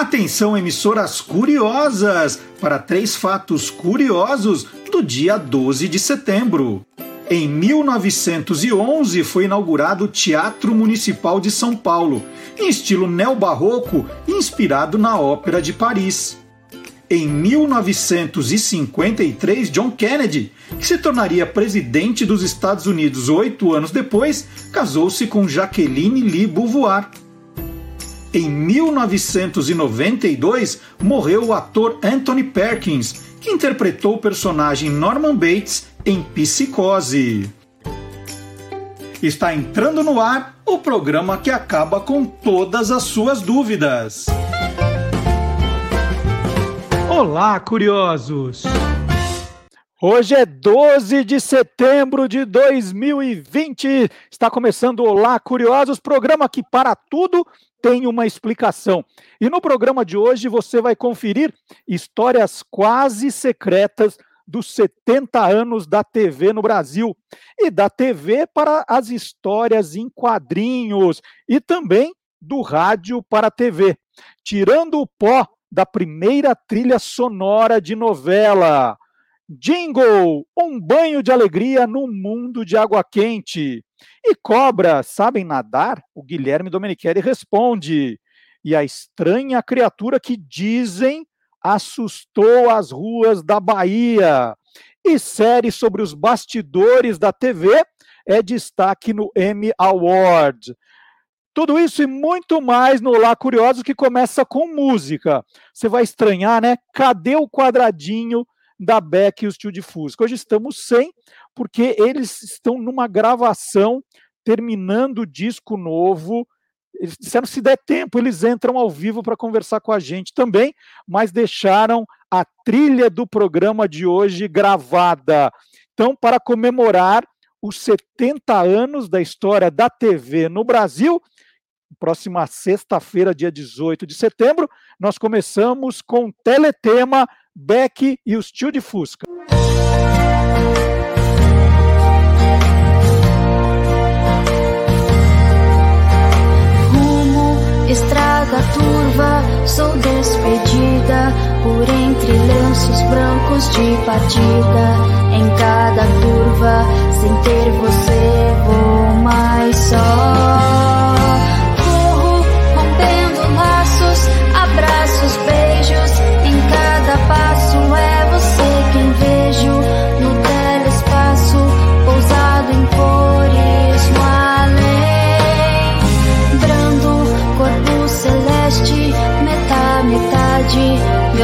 Atenção, emissoras curiosas, para três fatos curiosos do dia 12 de setembro. Em 1911 foi inaugurado o Teatro Municipal de São Paulo, em estilo neobarroco, inspirado na Ópera de Paris. Em 1953, John Kennedy, que se tornaria presidente dos Estados Unidos oito anos depois, casou-se com Jacqueline Lee Beauvoir. Em 1992, morreu o ator Anthony Perkins, que interpretou o personagem Norman Bates em Psicose. Está entrando no ar o programa que acaba com todas as suas dúvidas. Olá, curiosos! Hoje é 12 de setembro de 2020. Está começando Olá, curiosos, programa que para tudo tem uma explicação. E no programa de hoje você vai conferir histórias quase secretas dos 70 anos da TV no Brasil e da TV para as histórias em quadrinhos e também do rádio para a TV, tirando o pó da primeira trilha sonora de novela. Jingle, um banho de alegria no mundo de água quente. E cobras sabem nadar? O Guilherme Domenichelli responde. E a estranha criatura que dizem assustou as ruas da Bahia. E série sobre os bastidores da TV é destaque no Emmy Award. Tudo isso e muito mais no Lá Curiosos que começa com música. Você vai estranhar, né? Cadê o quadradinho da Beck e o Tio de Fusca? Hoje estamos sem, porque eles estão numa gravação, terminando o disco novo. Eles disseram se der tempo, eles entram ao vivo para conversar com a gente também, mas deixaram a trilha do programa de hoje gravada. Então, para comemorar os 70 anos da história da TV no Brasil, próxima sexta-feira, dia 18 de setembro, nós começamos com Teletema, Beck e os Tio de Fusca. estrada turva, sou despedida por entre lenços brancos de partida. Em cada curva, sem ter você, vou mais só.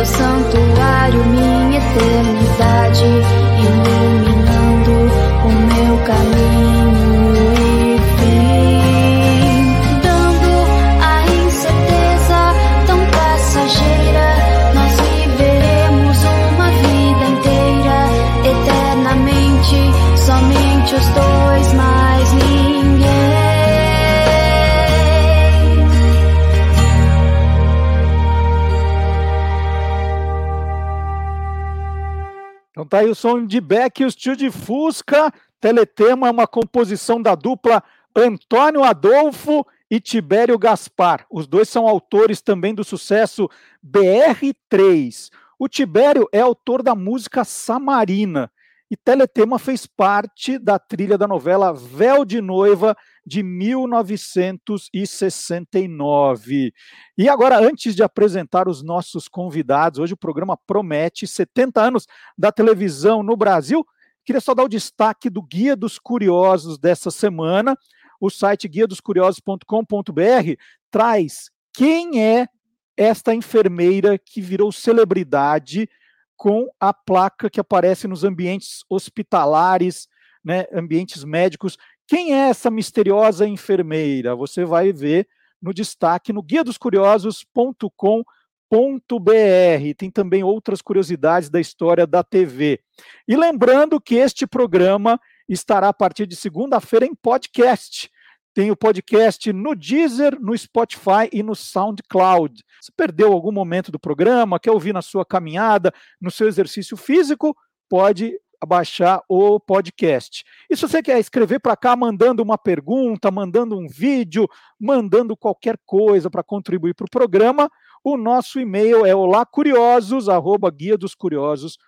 Meu Então tá aí o som de Beck e os tio de Fusca. Teletema é uma composição da dupla Antônio Adolfo e Tibério Gaspar. Os dois são autores também do sucesso BR3. O Tibério é autor da música Samarina e Teletema fez parte da trilha da novela Véu de Noiva de 1969. E agora, antes de apresentar os nossos convidados, hoje o programa promete 70 anos da televisão no Brasil. Queria só dar o destaque do Guia dos Curiosos dessa semana. O site guiadoscuriosos.com.br traz quem é esta enfermeira que virou celebridade com a placa que aparece nos ambientes hospitalares, né, ambientes médicos. Quem é essa misteriosa enfermeira? Você vai ver no destaque no guia dos curiosos.com.br. Tem também outras curiosidades da história da TV. E lembrando que este programa estará a partir de segunda-feira em podcast. Tem o podcast no Deezer, no Spotify e no SoundCloud. Se perdeu algum momento do programa, quer ouvir na sua caminhada, no seu exercício físico, pode baixar o podcast. E se você quer escrever para cá mandando uma pergunta, mandando um vídeo, mandando qualquer coisa para contribuir para o programa, O nosso e-mail é olacuriosos, arroba guia dos curiosos.com.br.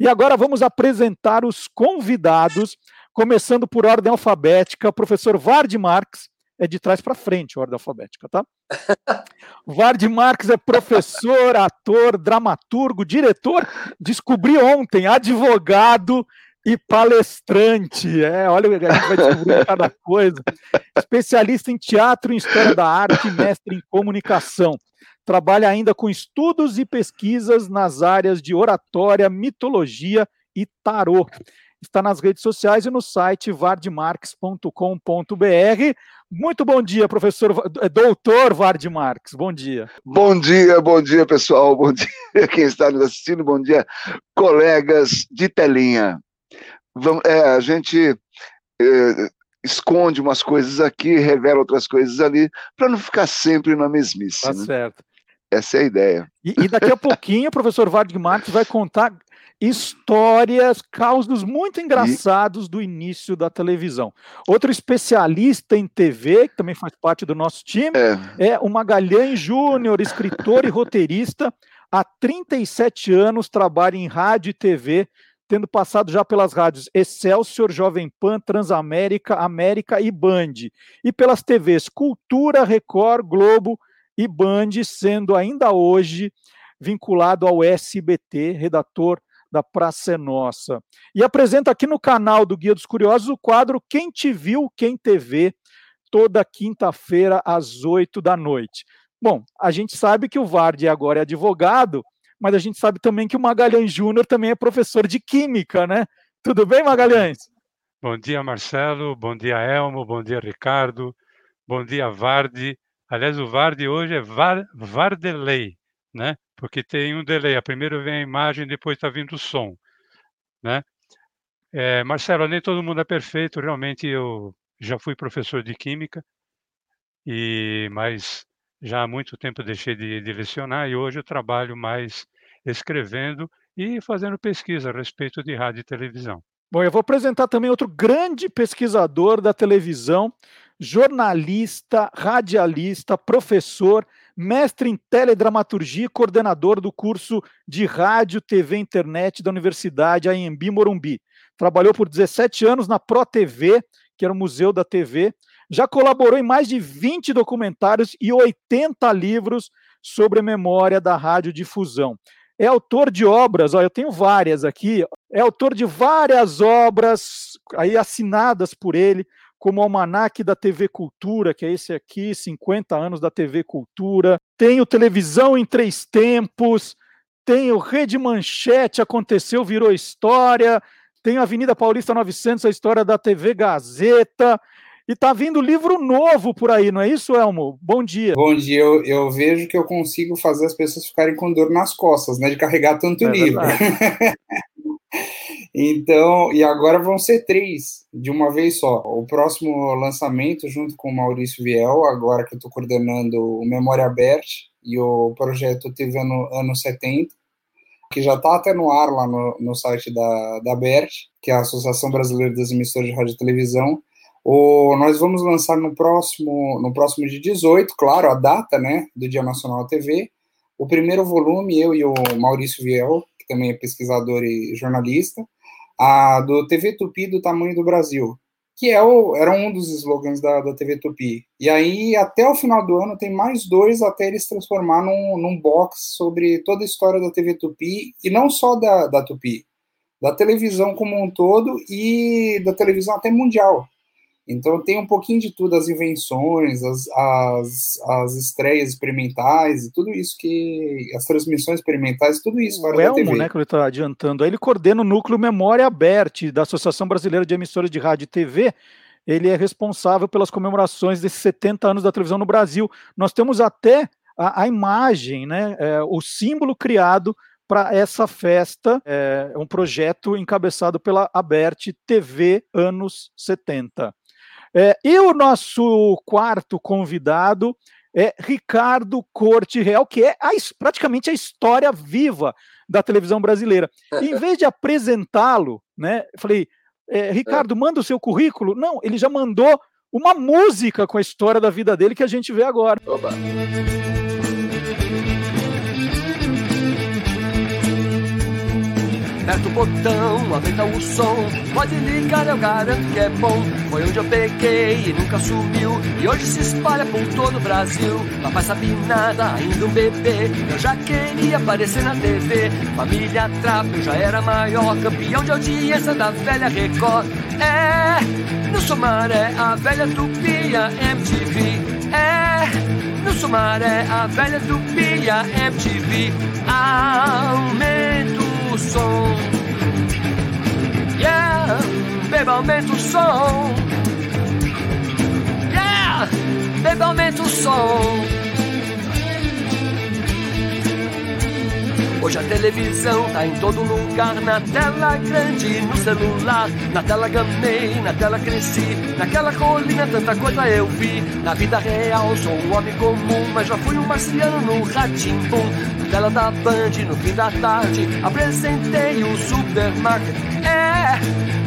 E agora vamos apresentar os convidados, começando por ordem alfabética, professor Vard Marx, é de trás para frente, ordem alfabética, tá? Vard Marx é professor, ator, dramaturgo, diretor, descobri ontem, advogado e palestrante. É, olha, a gente vai descobrir cada coisa. Especialista em teatro e história da arte, mestre em comunicação. Trabalha ainda com estudos e pesquisas nas áreas de oratória, mitologia e tarô. Está nas redes sociais e no site vardmarx.com.br. Muito bom dia, professor, eh, doutor Vard Marx. Bom dia. Bom dia, bom dia, pessoal. Bom dia quem está nos assistindo. Bom dia, colegas de telinha. Vamos, é, a gente é, esconde umas coisas aqui, revela outras coisas ali, para não ficar sempre na mesmice. Tá né? certo. Essa é a ideia. E, e daqui a pouquinho o professor Vard Marx vai contar histórias, causos muito engraçados do início da televisão. Outro especialista em TV, que também faz parte do nosso time, é, é o Magalhães Júnior, escritor e roteirista. Há 37 anos trabalha em rádio e TV, tendo passado já pelas rádios Excelsior, Jovem Pan, Transamérica, América e Band. E pelas TVs Cultura, Record, Globo e Band, sendo ainda hoje vinculado ao SBT, redator da Praça é Nossa. E apresenta aqui no canal do Guia dos Curiosos o quadro Quem Te Viu, Quem TV, toda quinta-feira às oito da noite. Bom, a gente sabe que o Vardy agora é advogado, mas a gente sabe também que o Magalhães Júnior também é professor de Química, né? Tudo bem, Magalhães? Bom dia, Marcelo. Bom dia, Elmo. Bom dia, Ricardo. Bom dia, Vardy. Aliás, o Vardy hoje é Var, Vardeley, né? porque tem um delay. Primeiro vem a imagem, depois está vindo o som, né? É, Marcelo, nem todo mundo é perfeito. Realmente, eu já fui professor de química e mas já há muito tempo deixei de, de lecionar e hoje eu trabalho mais escrevendo e fazendo pesquisa a respeito de rádio e televisão. Bom, eu vou apresentar também outro grande pesquisador da televisão, jornalista, radialista, professor, mestre em teledramaturgia e coordenador do curso de Rádio, TV e Internet da Universidade AMB Morumbi. Trabalhou por 17 anos na Pro TV, que era o Museu da TV. Já colaborou em mais de 20 documentários e 80 livros sobre a memória da radiodifusão. É autor de obras, ó, eu tenho várias aqui, é autor de várias obras aí assinadas por ele, como o Almanac da TV Cultura, que é esse aqui, 50 anos da TV Cultura. Tem o Televisão em Três Tempos, tem o Rede Manchete, aconteceu, virou história. Tem a Avenida Paulista 900, a história da TV Gazeta. E tá vindo livro novo por aí, não é isso, Elmo? Bom dia. Bom dia. Eu, eu vejo que eu consigo fazer as pessoas ficarem com dor nas costas, né? De carregar tanto é livro. Então, e agora vão ser três de uma vez só. O próximo lançamento, junto com o Maurício Viel, agora que eu estou coordenando o Memória Aberta e o projeto TV ano, ano 70, que já está até no ar lá no, no site da, da BERT, que é a Associação Brasileira das Emissoras de Rádio e Televisão. O, nós vamos lançar no próximo, no próximo dia 18, claro, a data né, do Dia Nacional da TV, o primeiro volume, eu e o Maurício Viel, também é pesquisador e jornalista, a do TV Tupi do tamanho do Brasil, que é o, era um dos slogans da, da TV Tupi. E aí, até o final do ano, tem mais dois até eles transformar num, num box sobre toda a história da TV Tupi, e não só da, da Tupi, da televisão como um todo e da televisão até mundial. Então tem um pouquinho de tudo, as invenções, as, as, as estreias experimentais e tudo isso que. as transmissões experimentais, tudo isso. O Elmo, né, que ele está adiantando, ele coordena o núcleo Memória Aberta da Associação Brasileira de Emissoras de Rádio e TV. Ele é responsável pelas comemorações desses 70 anos da televisão no Brasil. Nós temos até a, a imagem, né, é, o símbolo criado para essa festa, é um projeto encabeçado pela Aberte TV anos 70. É, e o nosso quarto convidado é Ricardo Corte Real, que é a, praticamente a história viva da televisão brasileira. em vez de apresentá-lo, né, falei, é, Ricardo, manda o seu currículo. Não, ele já mandou uma música com a história da vida dele que a gente vê agora. Oba. Aperta o botão, aumenta o som. Pode ligar, eu garanto que é bom. Foi onde eu peguei e nunca sumiu. E hoje se espalha por todo o Brasil. Papai sabe nada, ainda um bebê. Eu já queria aparecer na TV. Família Trap, eu já era maior. Campeão de audiência da velha Record. É, no Sumaré, a velha Tupia MTV. É, no Sumaré, a velha Tupia MTV. Aumento o som. Yeah, beba, aumenta o som. Yeah, beba, aumenta o som. Hoje a televisão tá em todo lugar, na tela grande, no celular. Na tela gamei, na tela cresci, naquela colina tanta coisa eu vi. Na vida real sou um homem comum, mas já fui um marciano no Ratimbum. Na tela da Band, no fim da tarde, apresentei o supermarket. É,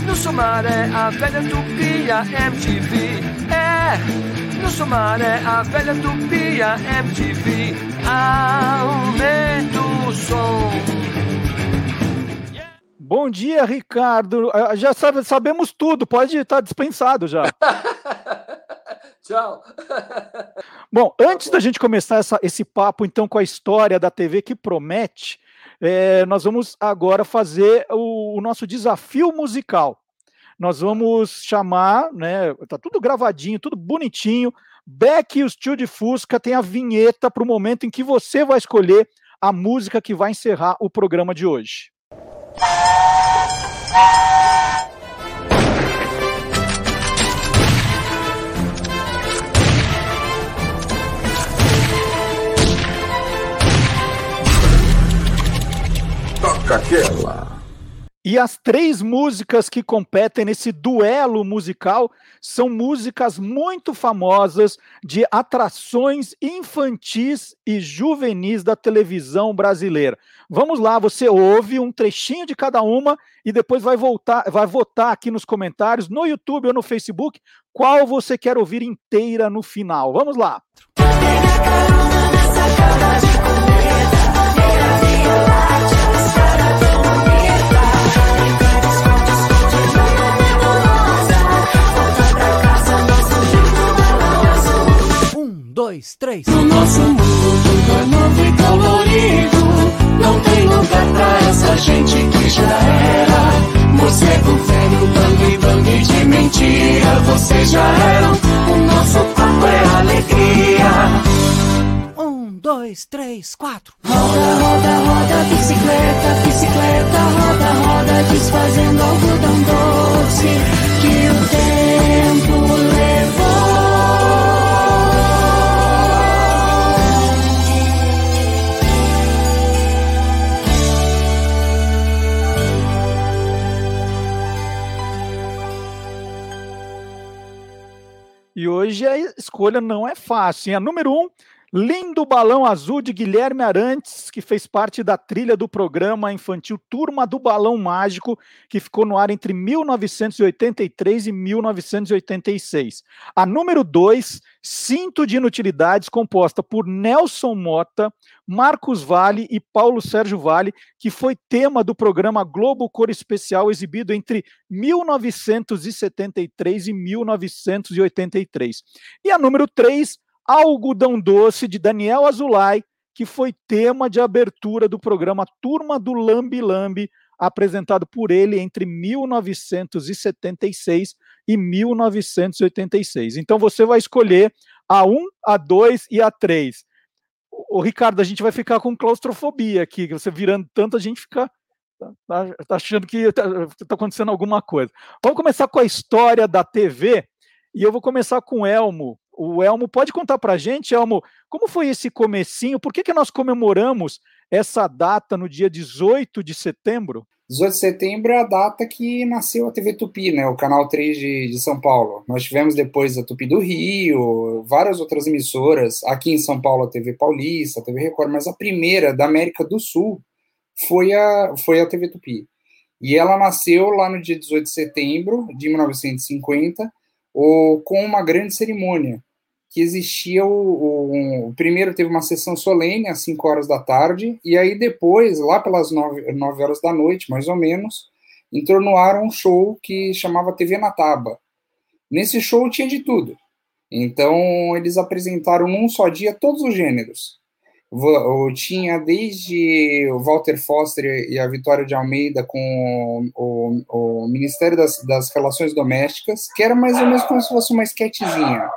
no Sumaré, a velha tupia MTV. É, no Sumaré, a velha tupia MTV. Aumento o som. Bom dia, Ricardo. Ah, Já sabe, sabemos tudo, pode estar dispensado já. Tchau. Bom, antes da gente começar essa- esse papo, então, com a história da TV que promete, é, nós vamos agora fazer o, o nosso desafio musical. Nós vamos chamar, né? Tá tudo gravadinho, tudo bonitinho. Beck e o Tio de Fusca tem a vinheta para o momento em que você vai escolher a música que vai encerrar o programa de hoje. Toca aquela. E as três músicas que competem nesse duelo musical são músicas muito famosas de atrações infantis e juvenis da televisão brasileira. Vamos lá, você ouve um trechinho de cada uma e depois vai voltar, vai votar aqui nos comentários, no YouTube ou no Facebook, qual você quer ouvir inteira no final. Vamos lá. Um, dois, três. No nosso mundo novo e colorido. Não tem lugar pra essa gente que já era. Morcego velho, bang bang de mentira. Vocês já eram, o nosso papo é alegria. Um, dois, três, quatro. Roda, roda, roda, bicicleta, bicicleta. Roda, roda, desfazendo algodão doce. Que o tempo E hoje a escolha não é fácil. hein? A número um, Lindo Balão Azul de Guilherme Arantes, que fez parte da trilha do programa infantil Turma do Balão Mágico, que ficou no ar entre 1983 e 1986. A número dois, Cinto de Inutilidades, composta por Nelson Mota, Marcos Vale e Paulo Sérgio Vale, que foi tema do programa Globo Cor Especial exibido entre 1973 e 1983. E a número 3, Algodão Doce, de Daniel Azulay, que foi tema de abertura do programa Turma do Lambi Lambi, apresentado por ele entre 1976 e 1986. Então você vai escolher a 1, a 2 e a 3. O Ricardo, a gente vai ficar com claustrofobia aqui, que você virando tanto, a gente fica tá, tá achando que está acontecendo alguma coisa. Vamos começar com a história da TV, e eu vou começar com Elmo. O Elmo pode contar para a gente, Elmo, como foi esse comecinho? Por que, que nós comemoramos essa data no dia 18 de setembro? 18 de setembro é a data que nasceu a TV Tupi, né? O canal 3 de, de São Paulo. Nós tivemos depois a Tupi do Rio, várias outras emissoras. Aqui em São Paulo, a TV Paulista, a TV Record, mas a primeira da América do Sul foi a, foi a TV Tupi. E ela nasceu lá no dia 18 de setembro de 1950, ou com uma grande cerimônia, que existia o, o, o, primeiro teve uma sessão solene às 5 horas da tarde, e aí depois, lá pelas 9, 9 horas da noite, mais ou menos, entornoaram um show que chamava TV na Taba. Nesse show tinha de tudo. Então, eles apresentaram num só dia todos os gêneros. Tinha desde o Walter Foster e a Vitória de Almeida com o, o Ministério das, das, Relações Domésticas, que era mais ou menos como se fosse uma esquetezinha,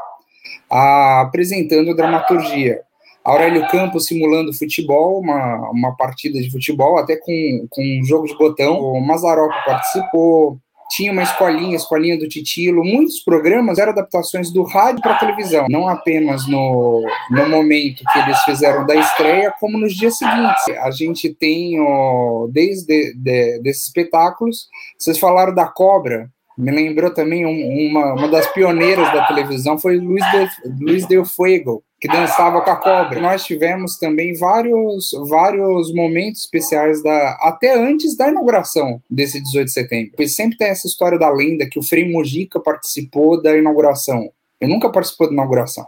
apresentando dramaturgia. Aurélio Campos simulando futebol, uma, uma partida de futebol, até com, com um jogo de botão. O Mazarop participou, tinha uma escolinha, escolinha do Titilo. Muitos programas eram adaptações do rádio para televisão, não apenas no, no momento que eles fizeram da estreia, como nos dias seguintes. A gente tem, ó, desde de, desses espetáculos, vocês falaram da Cobra, me lembrou também um, uma, uma das pioneiras da televisão, foi Luiz de, Luiz Del Fuego, que dançava com a cobra. Nós tivemos também vários, vários momentos especiais da até antes da inauguração desse 18 de setembro. Porque sempre tem essa história da lenda que o Frei Mojica participou da inauguração. Ele nunca participou da inauguração.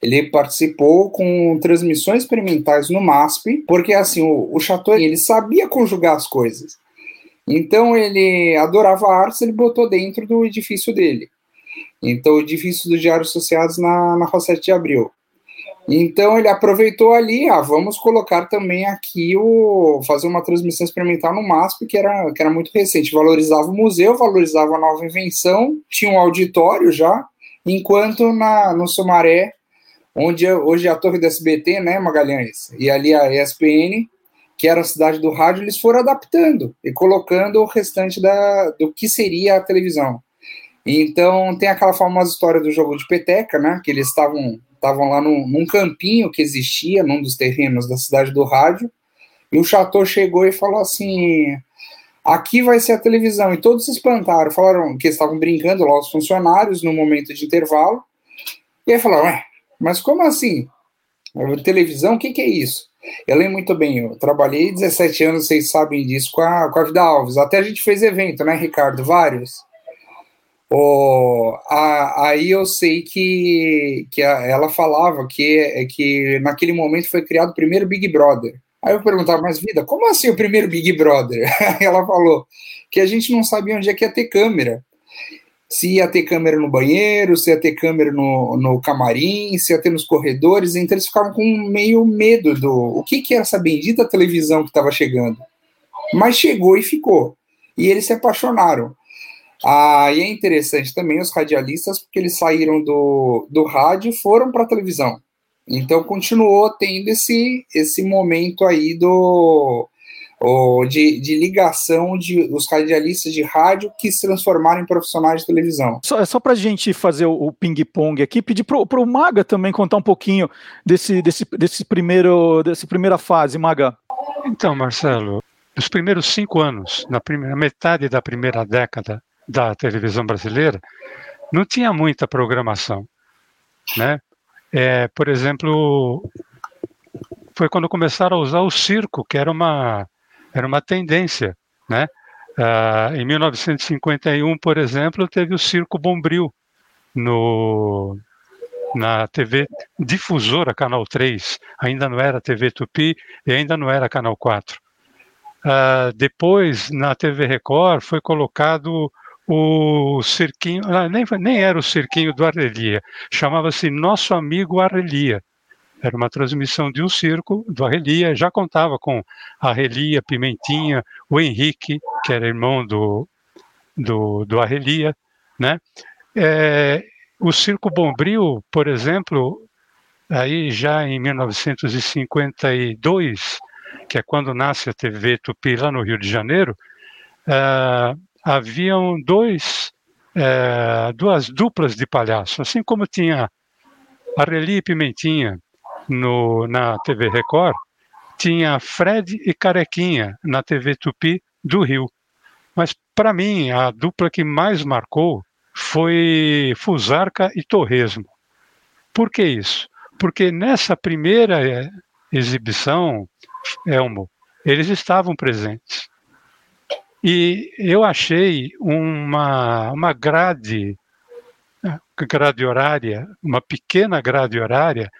Ele participou com transmissões experimentais no MASP, porque assim, o, o Chateau, ele sabia conjugar as coisas. Então ele adorava artes, ele botou dentro do edifício dele. Então, o edifício dos Diários Associados na, na Rua 7 de Abril. Então ele aproveitou ali, ah, vamos colocar também aqui o fazer uma transmissão experimental no MASP, que era, que era muito recente, valorizava o museu, valorizava a nova invenção, tinha um auditório já, enquanto na no Sumaré, onde hoje é a torre do SBT, né, Magalhães, e ali a ESPN, que era a cidade do rádio, eles foram adaptando e colocando o restante da, do que seria a televisão. Então tem aquela famosa história do jogo de peteca, né, que eles estavam estavam lá num, num, campinho que existia, num dos terrenos da cidade do rádio, e o Chateau chegou e falou assim: aqui vai ser a televisão. E todos se espantaram, falaram que estavam brincando lá os funcionários no momento de intervalo. E aí falaram: ué, mas como assim? Televisão, o que, que é isso? Eu lembro muito bem, eu trabalhei 17 anos, vocês sabem disso, com a, com a Vida Alves. Até a gente fez evento, né, Ricardo? Vários. Oh, a, aí eu sei que, que a, ela falava que, que naquele momento foi criado o primeiro Big Brother. Aí eu perguntava, mas vida, como assim o primeiro Big Brother? ela falou que a gente não sabia onde é que ia ter câmera. Se ia ter câmera no banheiro, se ia ter câmera no, no camarim, se ia ter nos corredores, então eles ficavam com meio medo do o que, que era essa bendita televisão que estava chegando. Mas chegou e ficou. E eles se apaixonaram. Ah, e é interessante também os radialistas, porque eles saíram do, do rádio e foram para a televisão. Então continuou tendo esse, esse momento aí do o, de, de ligação de os radialistas de rádio que se transformaram em profissionais de televisão. Só, só para a gente fazer o, o ping-pong aqui, pedir para o Maga também contar um pouquinho desse, desse, desse primeiro, dessa primeira fase, Maga. Então, Marcelo, nos primeiros cinco anos, na primeira metade da primeira década, da televisão brasileira, não tinha muita programação, né? É, por exemplo, foi quando começaram a usar o circo, que era uma era uma tendência, né? Uh, em 1951, por exemplo, teve o Circo Bombril no na TV difusora Canal 3, ainda não era TV Tupi e ainda não era Canal 4. Uh, ah, depois, na TV Record, foi colocado o cirquinho, ah, nem, nem era o cirquinho do Arrelia, chamava-se Nosso Amigo Arrelia. Era uma transmissão de um circo do Arrelia, já contava com Arrelia, Pimentinha, o Henrique, que era irmão do, do, do Arrelia, né? É, o Circo Bombril, por exemplo, aí já em 1952, que é quando nasce a TV Tupi lá no Rio de Janeiro, uh, haviam dois, é, duas duplas de palhaço, assim como tinha Areli e Pimentinha no, na TV Record, tinha Fred e Carequinha na TV Tupi do Rio. Mas para mim a dupla que mais marcou foi Fusarca e Torresmo. Por que isso? Porque nessa primeira é, exibição, Elmo, eles estavam presentes. E eu achei uma, uma grade grade horária, uma pequena grade horária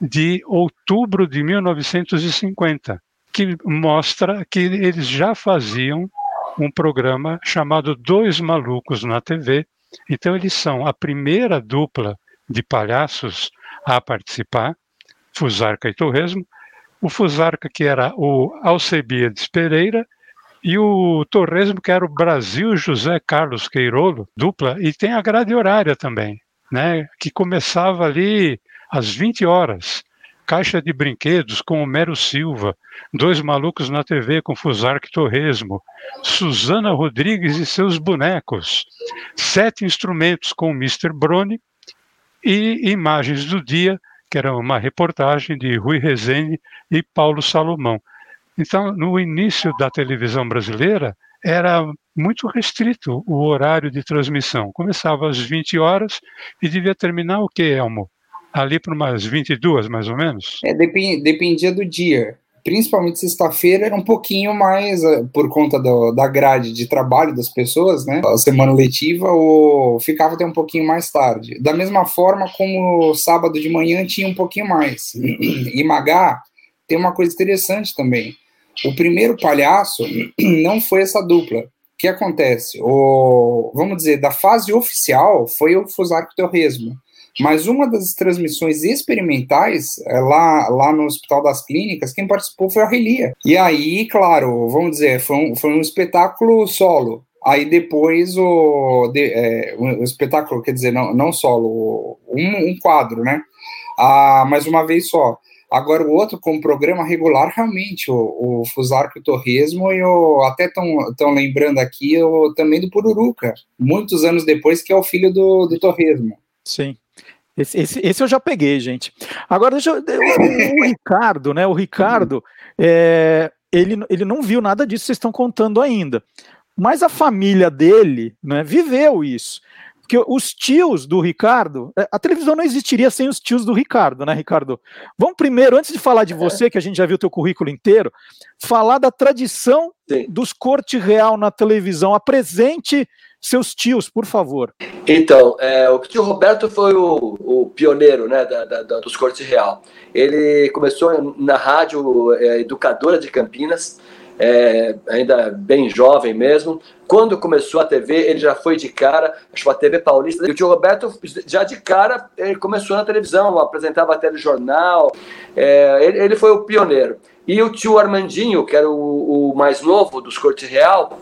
de outubro de 1950, que mostra que eles já faziam um programa chamado Dois Malucos na TV. Então, eles são a primeira dupla de palhaços a participar, Fusarca e Torresmo. O Fusarca, que era o Alcebiades Pereira, e o Torresmo, que era o Brasil José Carlos Queirolo, dupla, e tem a grade horária também, né, que começava ali às 20 horas. Caixa de Brinquedos com Homero Silva, Dois Malucos na TV com Fusarque Torresmo, Suzana Rodrigues e seus bonecos, Sete Instrumentos com Mr. Brony e Imagens do Dia, que era uma reportagem de Rui Rezende e Paulo Salomão. Então, no início da televisão brasileira, era muito restrito o horário de transmissão. Começava às 20 horas e devia terminar o que, Elmo? Ali para umas 22, mais ou menos? É, dependia, dependia do dia. Principalmente sexta-feira era um pouquinho mais eh, por conta do, da grade de trabalho das pessoas, né? A semana letiva, ou ficava até um pouquinho mais tarde. Da mesma forma como sábado de manhã tinha um pouquinho mais. E Magá tem uma coisa interessante também o primeiro palhaço não foi essa dupla. O que acontece? O, vamos dizer, da fase oficial foi o Fusarco Torresmo. Mas uma das transmissões experimentais, é, lá, lá no Hospital das Clínicas, quem participou foi a Relia. E aí, claro, vamos dizer, foi um, foi um espetáculo solo. Aí depois o, de, é, o, espetáculo, quer dizer, não, não solo, um, um quadro, né? Ah, mais uma vez só. Agora, o outro, com programa regular, realmente, o, o Fusarco o Torresmo, e o, até estão lembrando aqui o, também do Pururuca, muitos anos depois, que é o filho do, do Torresmo. Sim. Esse, esse, esse, eu já peguei, gente. Agora, deixa eu, o, o Ricardo, né? O Ricardo, é, ele, ele não viu nada disso que vocês estão contando ainda. Mas a família dele né, viveu isso. Porque os tios do Ricardo, é, a televisão não existiria sem os tios do Ricardo, né, Ricardo? Vamos primeiro, antes de falar de você, que a gente já viu o teu currículo inteiro, falar da tradição Sim. dos corte real na televisão. Apresente seus tios, por favor. Então, é, o tio Roberto foi o, o pioneiro né, da, da, dos cortes real. Ele começou na rádio é, educadora de Campinas, é, ainda bem jovem mesmo. Quando começou a TV, ele já foi de cara, acho que a TV Paulista. E o tio Roberto, já de cara, ele começou na televisão, apresentava telejornal, é, ele, ele, foi o pioneiro. E o tio Armandinho, que era o, o mais novo dos Corte Real,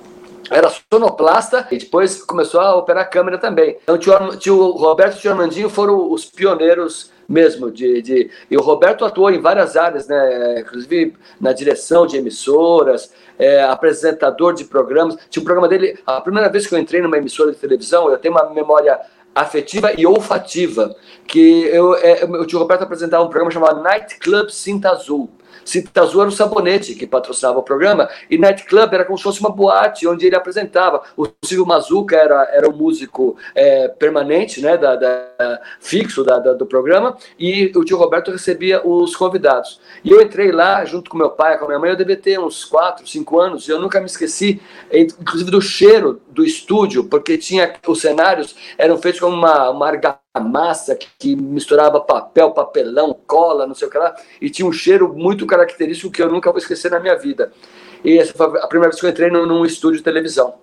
era sonoplasta e depois começou a operar câmera também. Então, o tio, tio Roberto e o tio Armandinho foram os pioneiros mesmo. De, de, e o Roberto atuou em várias áreas, né? inclusive na direção de emissoras, é, apresentador de programas. Tinha um programa dele, a primeira vez que eu entrei numa emissora de televisão, eu tenho uma memória afetiva e olfativa, que eu, é, o tio Roberto apresentava um programa chamado Night Club Cinta Azul. Cinta Azul era o sabonete que patrocinava o programa, e Night Club era como se fosse uma boate onde ele apresentava. O Silvio Mazuca era, era o músico é, permanente, né, da, da fixo da, da, do programa, e o tio Roberto recebia os convidados. E eu entrei lá junto com meu pai, com minha mãe, eu devia ter uns 4, 5 anos, e eu nunca me esqueci, inclusive do cheiro do estúdio, porque tinha os cenários eram feitos com uma, uma que, que, misturava papel, papelão, cola, não sei o que lá, e tinha um cheiro muito característico que eu nunca vou esquecer na minha vida. E essa foi a primeira vez que eu entrei num, num estúdio de televisão.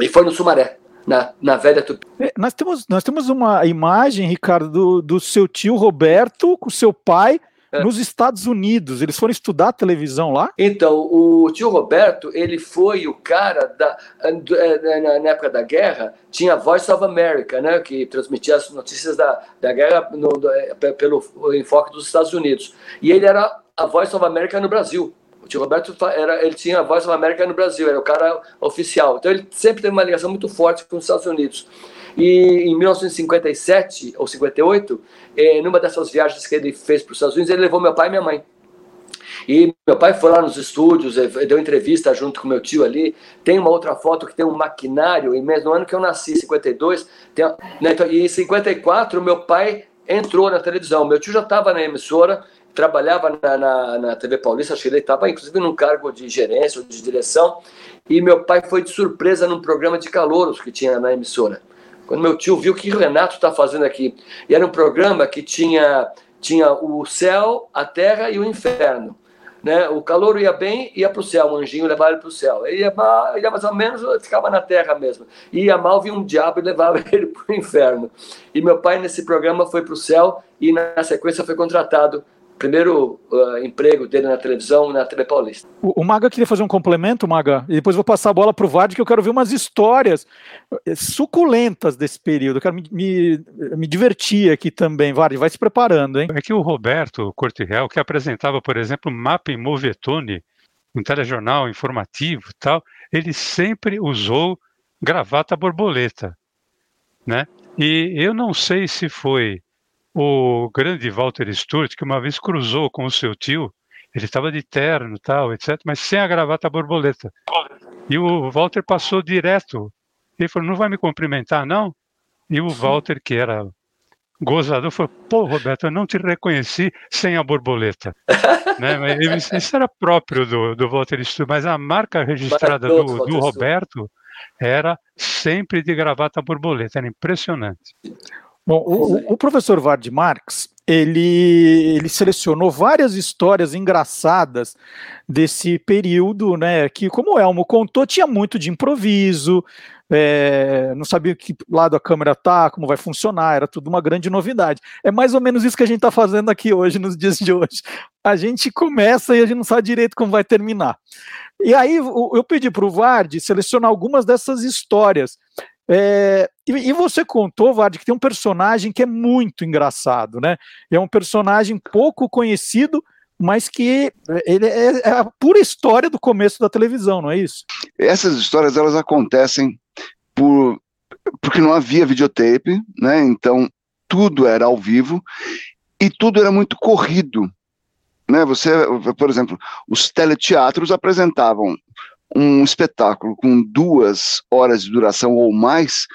E foi no Sumaré. Na, na velha Tupi. É, nós temos, nós temos uma imagem, Ricardo, do, do seu tio Roberto com seu pai é. nos Estados Unidos. Eles foram estudar televisão lá? Então, o tio Roberto, ele foi o cara da é, na época da guerra, tinha Voice of America, né, que transmitia as notícias da, da guerra no, é, pelo enfoque dos Estados Unidos. E ele era a Voice of America no Brasil. O tio Roberto era, ele tinha a Voice of America no Brasil, era o cara oficial. Então ele sempre teve uma ligação muito forte com os Estados Unidos. E em 1957 ou 58, eh, numa dessas viagens que ele fez para os Estados Unidos, ele levou meu pai e minha mãe. E meu pai foi lá nos estúdios, eh, deu entrevista junto com meu tio ali. Tem uma outra foto que tem um maquinário, e mesmo no ano que eu nasci, 52, tem, né, então, e em 54 meu pai entrou na televisão. Meu tio já estava na emissora, trabalhava na, na, na, TV Paulista, acho que ele estava inclusive num cargo de gerência ou de direção. E meu pai foi de surpresa num programa de calouros que tinha na emissora quando meu tio viu o que o Renato está fazendo aqui. E era um programa que tinha, tinha o céu, a terra e o inferno. Né? O calor ia bem, ia para o céu, o anjinho levava ele para o céu. Ele ia, mal, ia mais ou menos, ficava na terra mesmo. Ia mal, vinha um diabo e levava ele para o inferno. E meu pai, nesse programa, foi para o céu e, na sequência, foi contratado primeiro uh, emprego dele na televisão, na Tele Paulista. O, o, Maga queria fazer um complemento, Maga, e depois vou passar a bola para o Vard, que eu quero ver umas histórias eh, suculentas desse período. Eu quero me, me, me divertir aqui também. Vard, vai se preparando, hein? É que o Roberto Cortirel, que apresentava, por exemplo, Mapa em Movetone, um telejornal informativo e tal, ele sempre usou gravata borboleta, né? E eu não sei se foi o grande Walter Sturt, que uma vez cruzou com o seu tio, ele estava de terno, tal, etc., mas sem a gravata borboleta. E o Walter passou direto. Ele falou: Não vai me cumprimentar, não? E o Walter, que era gozador, falou: Pô, Roberto, eu não te reconheci sem a borboleta. né? Mas isso era próprio do, do Walter Sturt, mas a marca registrada do, do Roberto era sempre de gravata borboleta, era impressionante. Bom, o, o, professor Vard Marx, ele, ele selecionou várias histórias engraçadas desse período, né, que, como o Elmo contou, tinha muito de improviso, é, não sabia que lado a câmera tá, como vai funcionar, era tudo uma grande novidade. É mais ou menos isso que a gente está fazendo aqui hoje, nos dias de hoje. A gente começa e a gente não sabe direito como vai terminar. E aí eu pedi para o Vard selecionar algumas dessas histórias é, e, e, você contou, Vard, que tem um personagem que é muito engraçado, né? É um personagem pouco conhecido, mas que ele é, é, a pura história do começo da televisão, não é isso? Essas histórias elas acontecem por porque não havia videotape, né? Então tudo era ao vivo e tudo era muito corrido, né? Você, por exemplo, os teleteatros apresentavam um espetáculo com duas horas de duração ou mais,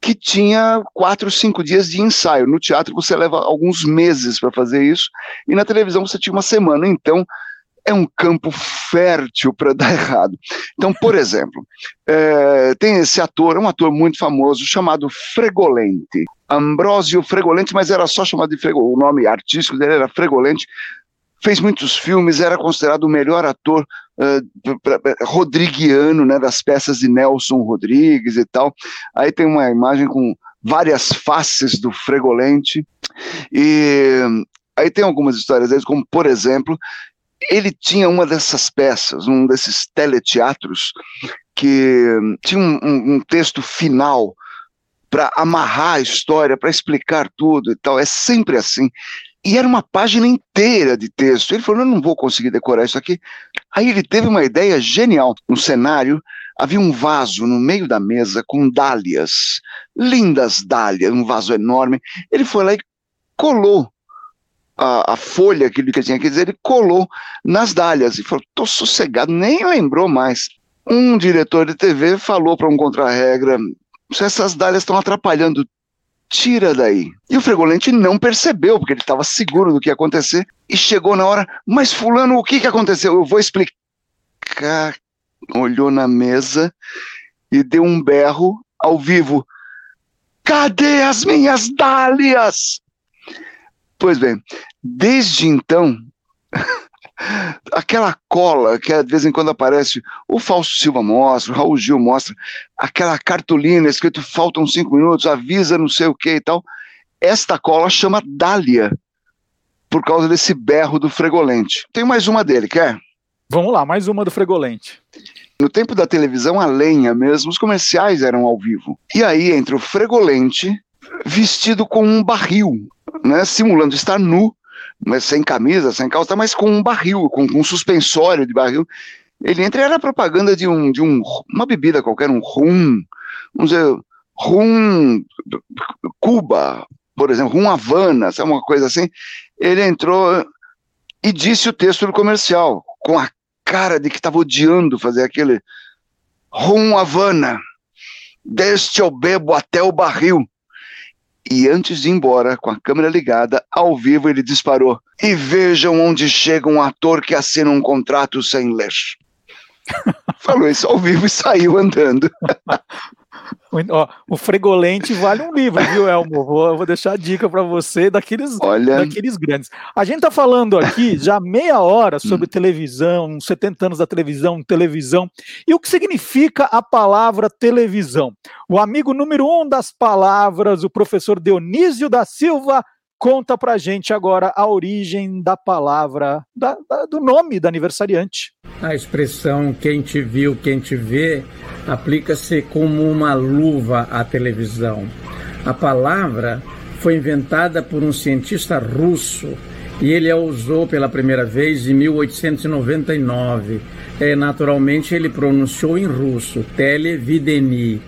que tinha quatro, cinco dias de ensaio. No teatro você leva alguns meses para fazer isso, e na televisão você tinha uma semana. Então, é um campo fértil para dar errado. Então, por exemplo, é, tem esse ator, um ator muito famoso, chamado Fregolente. Ambrósio Fregolente, mas era só chamado de Fregolente, o nome artístico dele era Fregolente, fez muitos filmes, era considerado o melhor ator uh, rodriguiano, né, das peças de Nelson Rodrigues e tal. Aí tem uma imagem com várias faces do Fregolente. E aí tem algumas histórias deles, como por exemplo, ele tinha uma dessas peças, um desses teleteatros, que tinha um, um, um texto final para amarrar a história, para explicar tudo e tal. É sempre assim. E era uma página inteira de texto. Ele falou: Eu não vou conseguir decorar isso aqui. Aí ele teve uma ideia genial. No cenário, havia um vaso no meio da mesa com dálias, lindas dálias, um vaso enorme. Ele foi lá e colou a, a folha que ele tinha que dizer, ele colou nas dálias e falou: Estou sossegado, nem lembrou mais. Um diretor de TV falou para um contra-regra: essas dálias estão atrapalhando tira daí. E o Fregolente não percebeu, porque ele estava seguro do que ia acontecer, e chegou na hora, mas fulano, o que, que aconteceu? Eu vou explicar. Olhou na mesa e deu um berro ao vivo. Cadê as minhas dálias? Pois bem, desde então, aquela cola que de vez em quando aparece, o Fausto Silva mostra, o Raul Gil mostra, aquela cartolina escrito faltam cinco minutos, avisa não sei o que e tal. Esta cola chama Dália, por causa desse berro do Fregolente. Tem mais uma dele, quer? Vamos lá, mais uma do Fregolente. No tempo da televisão, a lenha mesmo, os comerciais eram ao vivo. E aí entra o Fregolente vestido com um barril, né, simulando estar nu, mas sem camisa, sem calça, mas com um barril, com, com um suspensório de barril. Ele entra era propaganda de, um, de um, uma bebida qualquer, um rum, vamos dizer, rum Cuba, por exemplo, rum Havana, sabe uma coisa assim. Ele entrou e disse o texto do comercial, com a cara de que estava odiando fazer aquele rum Havana. Deste eu bebo até o barril. E antes de ir embora, com a câmera ligada, ao vivo ele disparou. E vejam onde chega um ator que assina um contrato sem ler. Falou isso ao vivo e saiu andando. Ó, o Fregolente vale um livro, viu, Elmo? Vou, vou deixar a dica para você daqueles, Olha... daqueles grandes. A gente tá falando aqui já meia hora sobre televisão, 70 anos da televisão, televisão, e o que significa a palavra televisão. O amigo número um das palavras, o professor Dionísio da Silva, conta pra gente agora a origem da palavra, da, da, do nome da aniversariante. A expressão quem te viu, quem te vê aplica-se como uma luva à televisão. A palavra foi inventada por um cientista russo e ele a usou pela primeira vez em 1899. É, naturalmente, ele pronunciou em russo, televideni.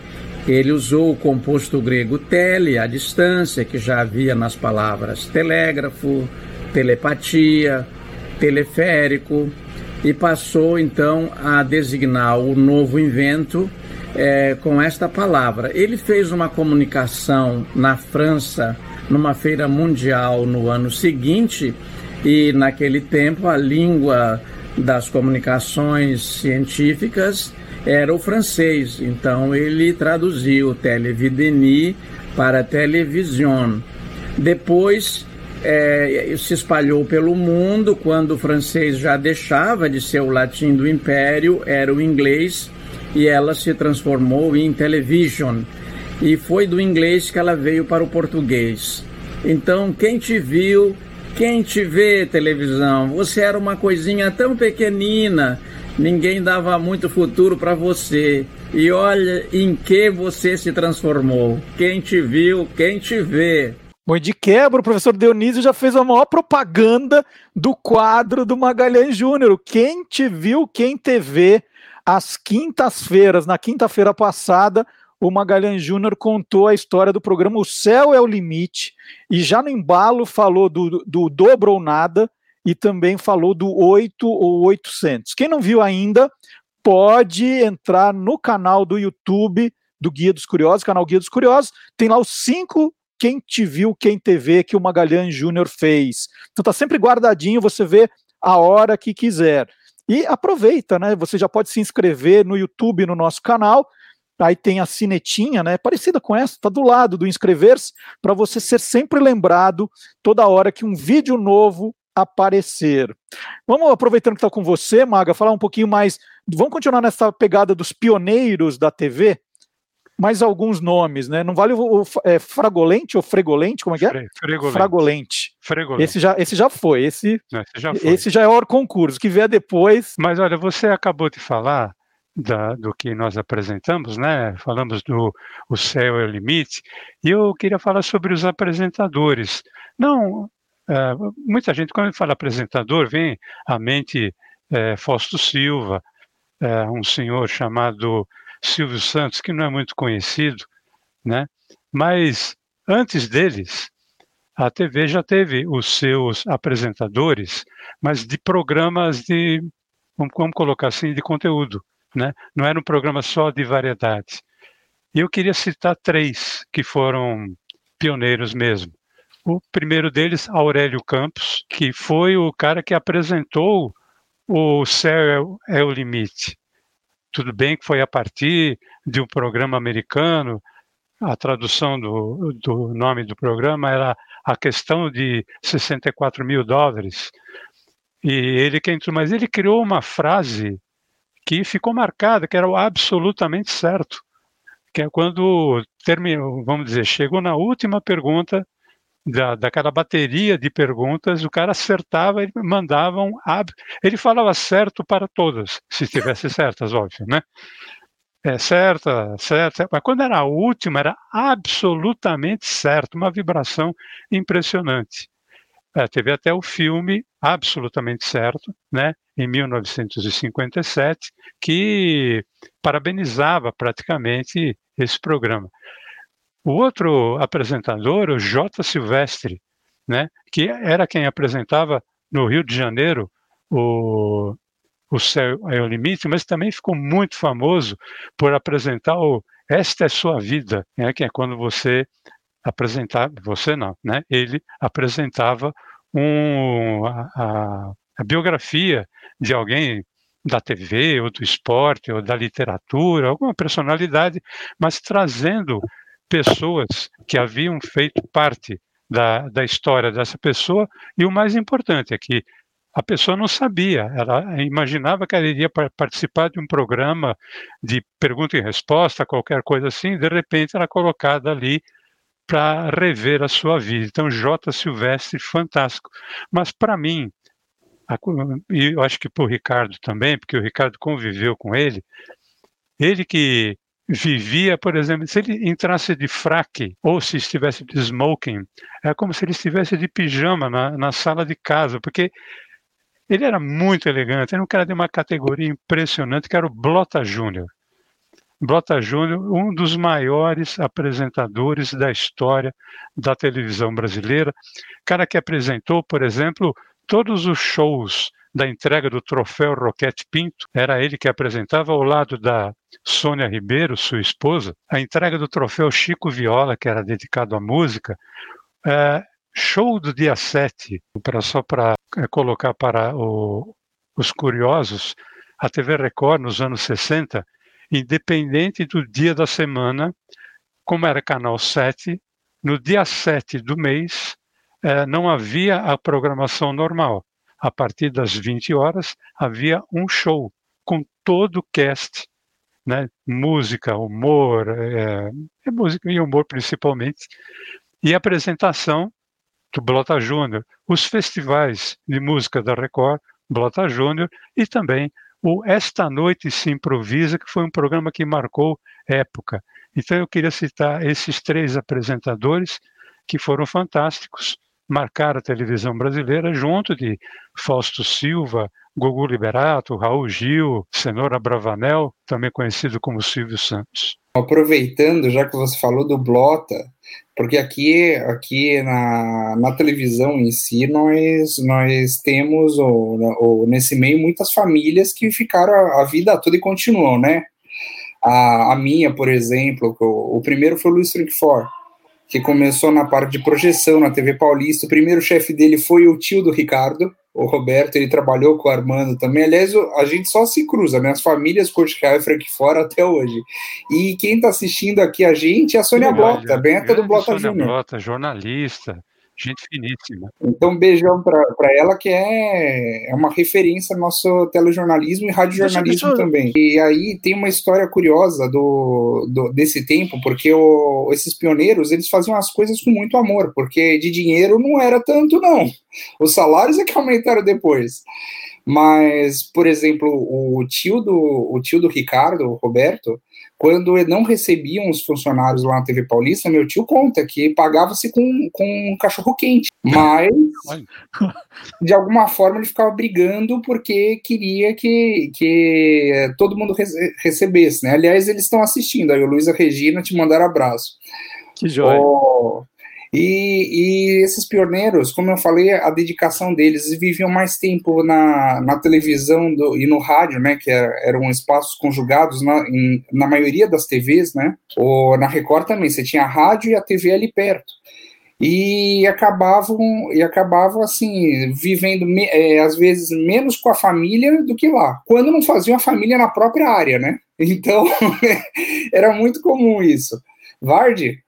Ele usou o composto grego tele, a distância, que já havia nas palavras telégrafo, telepatia, teleférico, e passou então a designar o novo invento é, com esta palavra. Ele fez uma comunicação na França, numa feira mundial no ano seguinte, e naquele tempo a língua das comunicações científicas era o francês, então ele traduziu televideni para television. Depois é, se espalhou pelo mundo, quando o francês já deixava de ser o latim do império, era o inglês, e ela se transformou em television. E foi do inglês que ela veio para o português. Então, quem te viu, quem te vê televisão, você era uma coisinha tão pequenina ninguém dava muito futuro para você. E olha em que você se transformou. Quem te viu, quem te vê. Bom, de quebra, o professor Dionísio já fez a maior propaganda do quadro do Magalhães Júnior. Quem te viu, quem te vê, às quintas-feiras, na quinta-feira passada, o Magalhães Júnior contou a história do programa O Céu é o Limite, e já no embalo falou do, do Dobro ou Nada, e também falou do 8 ou 800. Quem não viu ainda, pode entrar no canal do YouTube do Guia dos Curiosos, canal Guia dos Curiosos, tem lá os cinco quem te viu, quem te vê que o Magalhães Júnior fez. Então tá sempre guardadinho, você vê a hora que quiser. E aproveita, né? Você já pode se inscrever no YouTube no nosso canal. Aí tem a sinetinha, né? Parecida com essa, tá do lado do inscrever-se, para você ser sempre lembrado toda hora que um vídeo novo aparecer. Vamos, aproveitando que está com você, Maga, falar um pouquinho mais. Vamos continuar nessa pegada dos pioneiros da TV? Mais alguns nomes, né? Não vale o, o é, Fragolente ou Fregolente? Como é que é? Fregolente. Fragolente. Fregolente. Esse já, esse já foi. Esse, esse já foi. Esse já é hora concurso. que vier depois. Mas olha, você acabou de falar da, do que nós apresentamos, né? Falamos do O Céu é o Limite, e eu queria falar sobre os apresentadores. Não é, muita gente, quando fala apresentador, vem à mente é, Fausto Silva, é, um senhor chamado Silvio Santos, que não é muito conhecido, né? mas antes deles, a TV já teve os seus apresentadores, mas de programas de, vamos, colocar assim, de conteúdo. Né? Não era um programa só de variedade. E eu queria citar três que foram pioneiros mesmo. O primeiro deles, Aurélio Campos, que foi o cara que apresentou o Céu é o Limite. Tudo bem que foi a partir de um programa americano, a tradução do, do nome do programa era a questão de 64 mil dólares. E ele que entrou, mas ele criou uma frase que ficou marcada, que era absolutamente certo, que é quando terminou, vamos dizer, chegou na última pergunta da, daquela bateria de perguntas, o cara acertava, ele mandava um ele falava certo para todas, se estivesse certas, óbvio, né? É, certa, certa, mas quando era a última, era absolutamente certo, uma vibração impressionante. É, teve até o filme Absolutamente Certo, né, em 1957, que parabenizava praticamente esse programa. O outro apresentador, o J. Silvestre, né, que era quem apresentava no Rio de Janeiro o, o Céu é o Limite, mas também ficou muito famoso por apresentar o Esta é Sua Vida, né, que é quando você apresentava, você não, né, ele apresentava um, a, a, a biografia de alguém da TV, ou do esporte, ou da literatura, alguma personalidade, mas trazendo pessoas que haviam feito parte da, da história dessa pessoa, e o mais importante é que a pessoa não sabia, ela imaginava que ela iria participar de um programa de pergunta e resposta, qualquer coisa assim, de repente ela é colocada ali para rever a sua vida. Então, J. Silvestre, fantástico. Mas, para mim, e eu acho que para o Ricardo também, porque o Ricardo conviveu com ele, ele que vivia, por exemplo, se ele entrasse de fraque ou se estivesse de smoking, é como se ele estivesse de pijama na, na sala de casa, porque ele era muito elegante, era um cara de uma categoria impressionante, que era o Blota Júnior. Blota Júnior, um dos maiores apresentadores da história da televisão brasileira, cara que apresentou, por exemplo, todos os shows da entrega do troféu Roquete Pinto, era ele que apresentava ao lado da Sônia Ribeiro, sua esposa, a entrega do troféu Chico Viola, que era dedicado à música, é, show do dia 7, pra, só para é, colocar para o, os curiosos, a TV Record nos anos 60, independente do dia da semana, como era canal 7, no dia 7 do mês, eh, não havia a programação normal. A partir das 20 horas, havia um show com todo o cast, né? música, humor, é, é música e humor principalmente, e apresentação do Blota Júnior, os festivais de música da Record, Blota Júnior, e também o Esta Noite se Improvisa, que foi um programa que marcou época. Então eu queria citar esses três apresentadores que foram fantásticos marcar a televisão brasileira junto de Fausto Silva, Gugu Liberato, Raul Gil, Cenoura Bravanel, também conhecido como Silvio Santos. Aproveitando, já que você falou do Blota, porque aqui, aqui na, na televisão em si, nós, nós temos, ou, ou nesse meio, muitas famílias que ficaram a, a vida toda e continuam, né? A, a minha, por exemplo, o, o primeiro foi o Luiz Frankfort, que começou na parte de projeção na TV Paulista. O primeiro chefe dele foi o tio do Ricardo, o Roberto, ele trabalhou com o Armando também. Aliás, a gente só se cruza, né? As famílias Cortical e Frank fora até hoje. E quem está assistindo aqui a gente é a Sônia Blota, bem até do Blota Júnior. Sônia Blota, jornalista gente finíssima. Então, um beijão para ela, que é, é uma referência no nosso telejornalismo e radiojornalismo eu... também. E aí tem uma história curiosa do, do desse tempo, porque o, esses pioneiros, eles faziam as coisas com muito amor, porque de dinheiro não era tanto, não. Os salários é que aumentaram depois. Mas, por exemplo, o tio do, o tio do Ricardo, o Roberto, quando não recebiam os funcionários lá na TV Paulista, meu tio conta que pagava-se com, com um cachorro quente, mas de alguma forma ele ficava brigando porque queria que, que todo mundo recebesse, né? Aliás, eles estão assistindo, aí o Luísa Regina te mandar abraço. Que joia. Oh, e, e, esses pioneiros, como eu falei, a dedicação deles, viviam mais tempo na, na televisão do, e no rádio, né, que era, eram espaços conjugados na, em, na maioria das TVs, né, ou na Record também, você tinha a rádio e a TV ali perto. E acabavam, e acabavam assim, vivendo é, às vezes menos com a família do que lá, quando não faziam a família na própria área, né? Então, era muito comum isso. Vardy,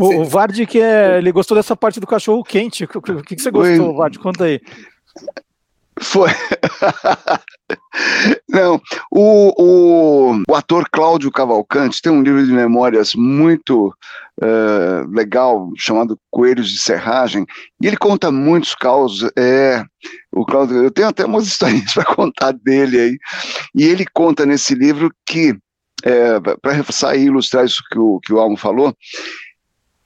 o, o Vard, que é, ele gostou dessa parte do cachorro quente. O que, que você gostou, Foi... Vard? Conta aí. Foi. Não, o, o, o, ator Cláudio Cavalcante tem um livro de memórias muito uh, legal chamado Coelhos de Serragem e ele conta muitos causos. É, o Cláudio, eu tenho até umas histórias para contar dele aí. E ele conta nesse livro que, é, para reforçar e ilustrar isso que o, que o Almo falou,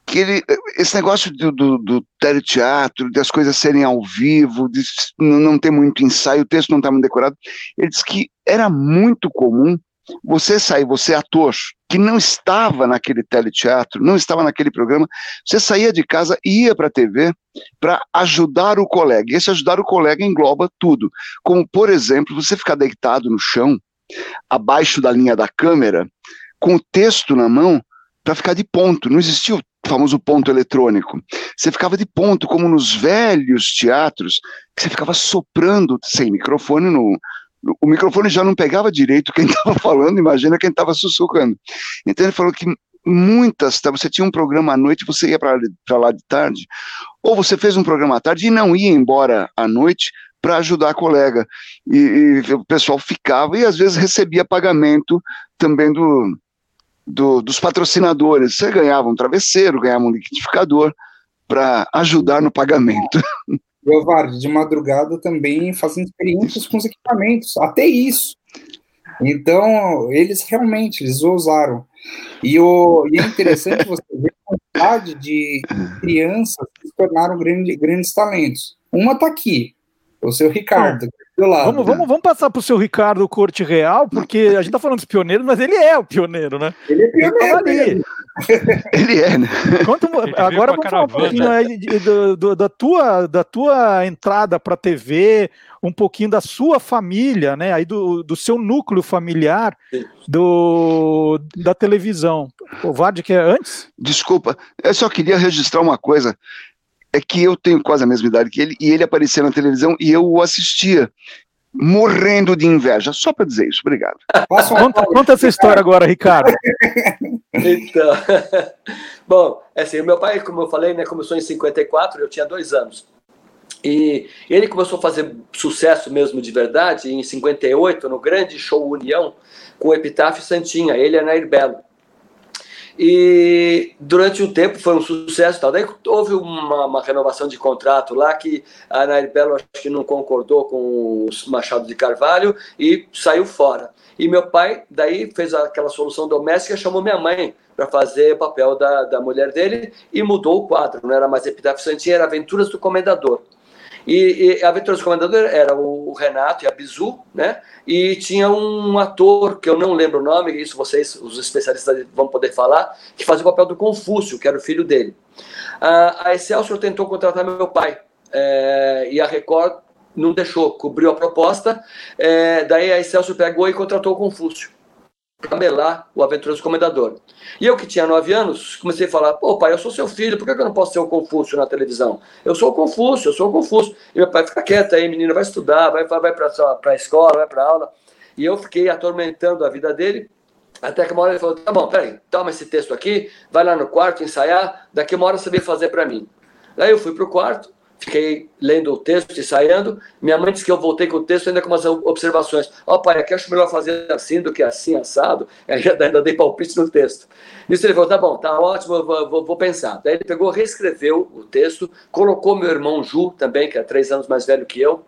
que ele, esse negócio do, do, do teleteatro, das coisas serem ao vivo, de não ter muito ensaio, o texto não estar tá muito decorado, ele disse que era muito comum você sair, você ator, que não estava naquele teleteatro, não estava naquele programa, você saía de casa e ia para a TV para ajudar o colega. E esse ajudar o colega engloba tudo. Como, por exemplo, você ficar deitado no chão, abaixo da linha da câmera, com o texto na mão, para ficar de ponto. Não existia o famoso ponto eletrônico. Você ficava de ponto, como nos velhos teatros, que você ficava soprando sem microfone no, o microfone já não pegava direito quem estava falando, imagina quem estava sussurrando. Então ele falou que muitas, tá, você tinha um programa à noite, você ia para lá de tarde, ou você fez um programa à tarde e não ia embora à noite para ajudar a colega. E, e, o pessoal ficava e às vezes recebia pagamento também do, do, dos patrocinadores. Você ganhava um travesseiro, ganhava um liquidificador para ajudar no pagamento. Leovardi, de madrugada também fazendo experiências com os equipamentos, até isso. Então, eles realmente, eles ousaram. E, o, e é interessante você ver a quantidade de crianças que se tornaram grande, grandes talentos. Uma está aqui, o seu Ricardo, do lado. Vamos, vamos, vamos passar para o seu Ricardo Corte Real, porque a gente está falando dos pioneiros, mas ele é o pioneiro, né? Ele é pioneiro. Ele, ele é, né? Conta, agora vamos falar um pouquinho aí do, do, da, tua, da tua entrada para a TV, um pouquinho da sua família, né? Aí do, do seu núcleo familiar do, da televisão. O Vard que é antes? Desculpa, eu só queria registrar uma coisa é que eu tenho quase a mesma idade que ele, e ele aparecia na televisão e eu o assistia, morrendo de inveja. Só para dizer isso, obrigado. Conta, conta, essa história agora, Ricardo. então, bom, é assim, o meu pai, como eu falei, né, começou em 54, eu tinha dois anos. E ele começou a fazer sucesso mesmo de verdade em 58, no grande show União, com o Epitáfio Santinha, ele é Nair Belo. E durante um tempo foi um sucesso. Tal. Daí houve uma, uma renovação de contrato lá que a Nair Belo acho que não concordou com o Machado de Carvalho e saiu fora. E meu pai daí fez aquela solução doméstica, chamou minha mãe para fazer o papel da, da mulher dele e mudou o quadro. Não era mais Epitáfio Santinha, era Aventuras do Comendador. E, e a Aventuras do Comendador era o Renato e a Bizu, né? E tinha um ator, que eu não lembro o nome, isso vocês, os especialistas, vão poder falar, que fazia o papel do Confúcio, que era o filho dele. A, a Excelsior tentou contratar meu pai, é, e a Record não deixou, cobriu a proposta, é, daí a Excelsior pegou e contratou o Confúcio para melar o Aventuroso Comendador. E eu que tinha nove anos, comecei a falar, pô pai, eu sou seu filho, por que eu não posso ser o Confúcio na televisão? Eu sou o Confúcio, eu sou o Confúcio. E meu pai, fica quieto aí, menino, vai estudar, vai, vai para a escola, vai para aula. E eu fiquei atormentando a vida dele, até que uma hora ele falou, tá bom, peraí, toma esse texto aqui, vai lá no quarto ensaiar, daqui uma hora você vem fazer para mim. Daí eu fui para o quarto, fiquei lendo o texto, ensaiando. Minha mãe disse que eu voltei com o texto ainda com umas observações. Ó, oh, pai, aqui acho melhor fazer assim do que assim, assado. Aí ainda dei palpite no texto. Nisso ele falou: tá bom, tá ótimo, vou, vou, vou, pensar. Daí ele pegou, reescreveu o texto, colocou meu irmão Ju, também, que é três anos mais velho que eu,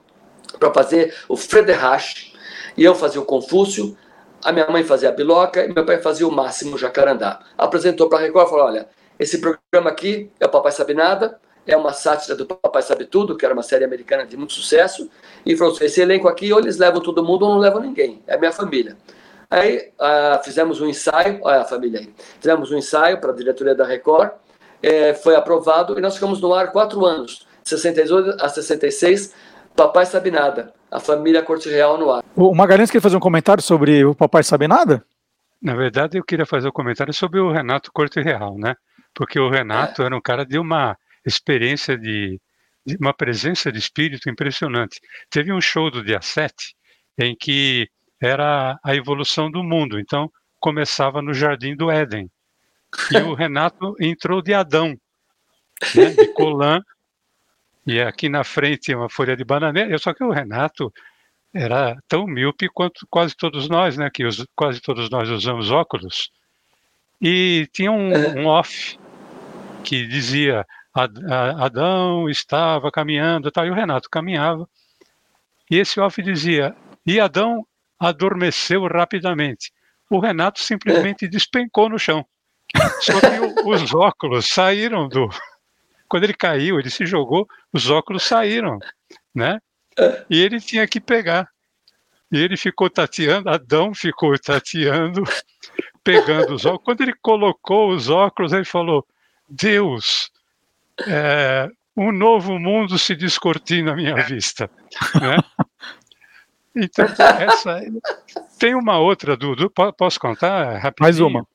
para fazer o Frederich. E eu fazia o Confúcio, a minha mãe fazia a Biloca e meu pai fazia o Máximo Jacarandá. Apresentou para a Record e falou: olha. Esse programa aqui é o Papai Sabe Nada, é uma sátira do Papai Sabe Tudo, que era uma série americana de muito sucesso, e falou assim, esse elenco aqui, ou eles levam todo mundo ou não levam ninguém, é a minha família. Aí uh, fizemos um ensaio, olha a família aí, fizemos um ensaio para a diretoria da Record, é, foi aprovado e nós ficamos no ar quatro anos, de 68 a 66, Papai Sabe Nada, a família Corte Real no ar. O Magalhães quer fazer um comentário sobre o Papai Sabe Nada? Na verdade, eu queria fazer um comentário sobre o Renato Corte Real, né? Porque o Renato é. era um cara de uma experiência de, de, uma presença de espírito impressionante. Teve um show do dia 7 em que era a evolução do mundo, então começava no Jardim do Éden. E o Renato entrou de Adão, né, de Colan, e aqui na frente uma folha de bananeira, só que o Renato era tão míope quanto quase todos nós, né, que os, quase todos nós usamos óculos, e tinha um, é. um off que dizia Adão estava caminhando, tal, e o Renato caminhava, e esse off dizia, e Adão adormeceu rapidamente. O Renato simplesmente despencou no chão. Só que o, os óculos saíram do. Quando ele caiu, ele se jogou, os óculos saíram, né? E ele tinha que pegar. E ele ficou tateando, Adão ficou tateando, pegando os óculos. Quando ele colocou os óculos, ele falou: Deus, é, um novo mundo se descortina à minha vista. Né? Então, essa, tem uma outra, Dudu, posso contar rapidinho? Mais uma.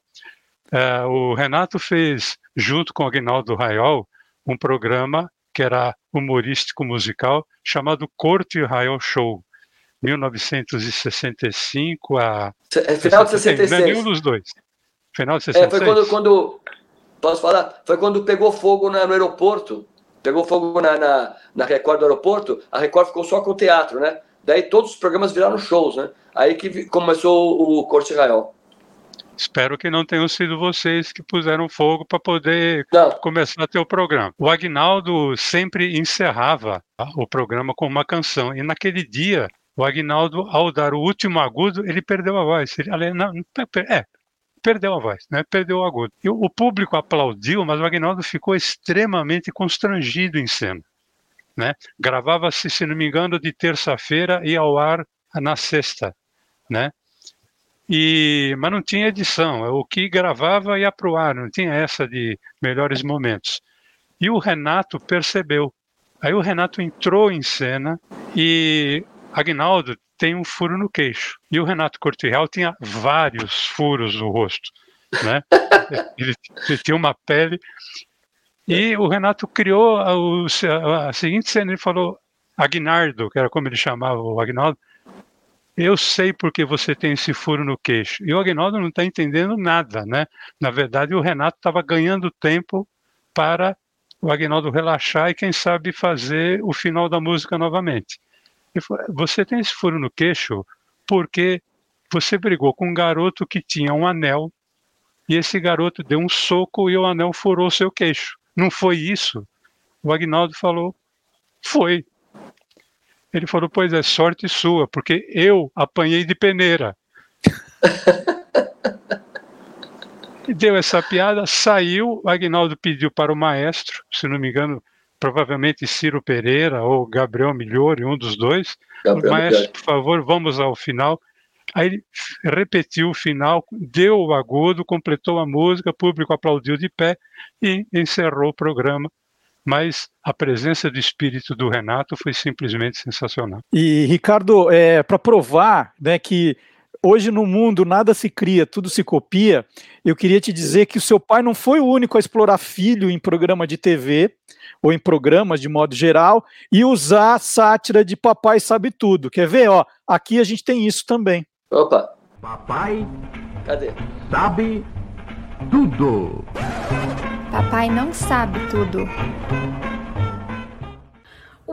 É, o Renato fez, junto com o Aguinaldo Raiol, um programa que era humorístico musical chamado Corte Raiol Show. 1965 a. É final de 66. Não é nenhum dos dois. Final de 66. É, foi quando, quando. Posso falar? Foi quando pegou fogo na, no aeroporto. Pegou fogo na, na, na Record do aeroporto. A Record ficou só com o teatro, né? Daí todos os programas viraram shows, né? Aí que começou o Corte Real. Espero que não tenham sido vocês que puseram fogo para poder não. começar a ter o programa. O Agnaldo sempre encerrava o programa com uma canção. E naquele dia, o Agnaldo, ao dar o último agudo, ele perdeu a voz. Ele, não, é, perdeu a voz, né? perdeu o agudo. E o público aplaudiu, mas o Agnaldo ficou extremamente constrangido em cena. Né? Gravava-se, se não me engano, de terça-feira e ao ar na sexta. Né? E, mas não tinha edição, o que gravava ia para o ar, não tinha essa de melhores momentos. E o Renato percebeu. Aí o Renato entrou em cena e Agnaldo tem um furo no queixo. E o Renato Cortiel tinha vários furos no rosto. Né? ele, ele tinha uma pele. E o Renato criou a, a, a seguinte cena: ele falou, Agnardo, que era como ele chamava o Agnaldo, eu sei porque você tem esse furo no queixo. E o Agnaldo não está entendendo nada, né? Na verdade, o Renato estava ganhando tempo para o Agnaldo relaxar e, quem sabe, fazer o final da música novamente. Falou, você tem esse furo no queixo porque você brigou com um garoto que tinha um anel e esse garoto deu um soco e o anel furou seu queixo. Não foi isso? O Agnaldo falou, foi. Ele falou: Pois é, sorte sua, porque eu apanhei de peneira. e deu essa piada, saiu. O Agnaldo pediu para o maestro, se não me engano, provavelmente Ciro Pereira ou Gabriel Milhori, um dos dois. Gabriel maestro, por favor, vamos ao final. Aí ele repetiu o final, deu o agudo, completou a música, o público aplaudiu de pé e encerrou o programa mas a presença do espírito do Renato foi simplesmente sensacional. E Ricardo, é, para provar né, que hoje no mundo nada se cria, tudo se copia, eu queria te dizer que o seu pai não foi o único a explorar filho em programa de TV ou em programas de modo geral e usar a sátira de papai sabe tudo. Quer ver? Ó, aqui a gente tem isso também. Opa. Papai. Cadê? Sabe tudo. Papai não sabe tudo.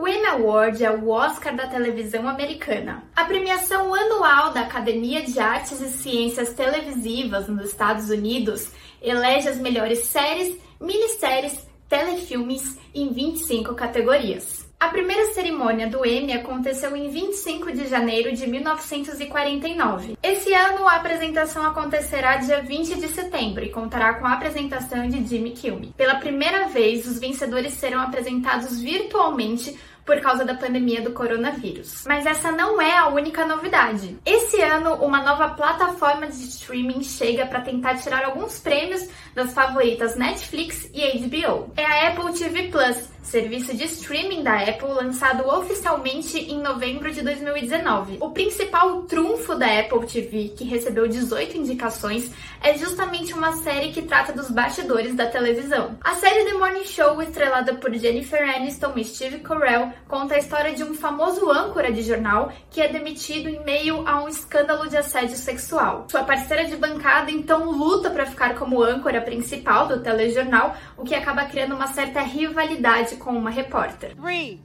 O Emmy Award é o Oscar da televisão americana. A premiação anual da Academia de Artes e Ciências Televisivas nos Estados Unidos elege as melhores séries, minisséries, telefilmes em 25 categorias. A primeira cerimônia do Emmy aconteceu em 25 de janeiro de 1949. Esse ano, a apresentação acontecerá dia 20 de setembro e contará com a apresentação de Jimmy Kimmel. Pela primeira vez, os vencedores serão apresentados virtualmente por causa da pandemia do coronavírus. Mas essa não é a única novidade. Esse ano, uma nova plataforma de streaming chega para tentar tirar alguns prêmios das favoritas Netflix e HBO. É a Apple TV Plus, serviço de streaming da Apple lançado oficialmente em novembro de 2019. O principal trunfo da Apple TV, que recebeu 18 indicações, é justamente uma série que trata dos bastidores da televisão. A série The Morning Show, estrelada por Jennifer Aniston e Steve Carell, conta a história de um famoso âncora de jornal que é demitido em meio a um escândalo de assédio sexual. Sua parceira de bancada então luta para ficar como âncora principal do telejornal, o que acaba criando uma certa rivalidade com uma repórter. Three.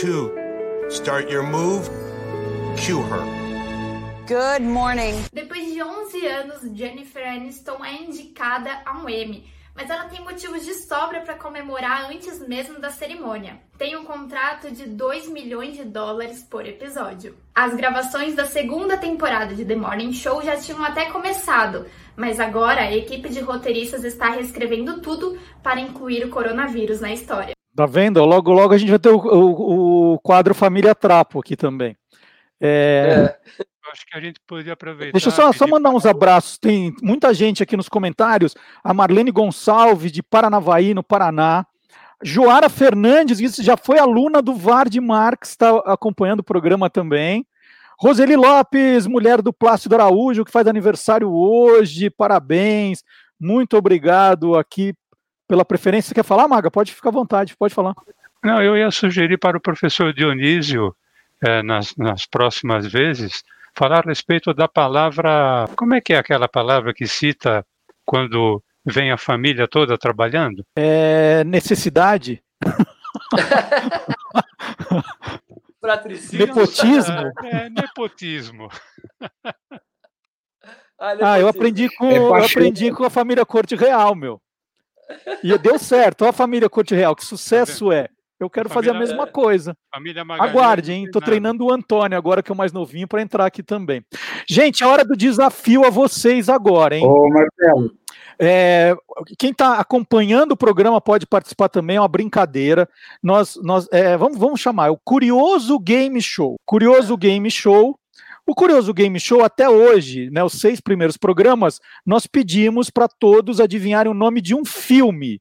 Two. Start your move. Cue her. Good morning. Depois de 11 anos, Jennifer Aniston é indicada a um Emmy, mas ela tem motivos de sobra para comemorar antes mesmo da cerimônia. Tem um contrato de 2 milhões de dólares por episódio. As gravações da segunda temporada de The Morning Show já tinham até começado, mas agora a equipe de roteiristas está reescrevendo tudo para incluir o coronavírus na história. Tá vendo? Logo, logo a gente vai ter o, o, o quadro Família Trapo aqui também. É... é. Acho que a gente poderia aproveitar. Deixa eu só, só mandar uns abraços. Tem muita gente aqui nos comentários. A Marlene Gonçalves, de Paranavaí, no Paraná. Joara Fernandes, isso já foi aluna do Vard Marx, está acompanhando o programa também. Roseli Lopes, mulher do Plácido Araújo, que faz aniversário hoje, parabéns. Muito obrigado aqui pela preferência. Você quer falar, Maga? Pode ficar à vontade, pode falar. Não, eu ia sugerir para o professor Dionísio é, nas, nas próximas vezes, falar a respeito da palavra. Como é que é aquela palavra que cita quando vem a família toda trabalhando? É necessidade. Nepotismo. É, nepotismo. Ah, eu aprendi com, É eu aprendi com a família Corte Real, meu. E deu certo. Olha a família Corte Real, que sucesso é. Eu quero fazer a Família- mesma coisa. Família Magalhães Aguarde, hein? Tô treinando o Antônio agora, que é o mais novinho, para entrar aqui também. Gente, é hora do desafio a vocês agora, hein? Ô, Marcelo, É, quem está acompanhando o programa pode participar também, é uma brincadeira. Nós, nós é, vamos, vamos chamar, é o Curioso Game Show. Curioso Game Show. O Curioso Game Show, até hoje, né, os seis primeiros programas, nós pedimos para todos adivinharem o nome de um filme.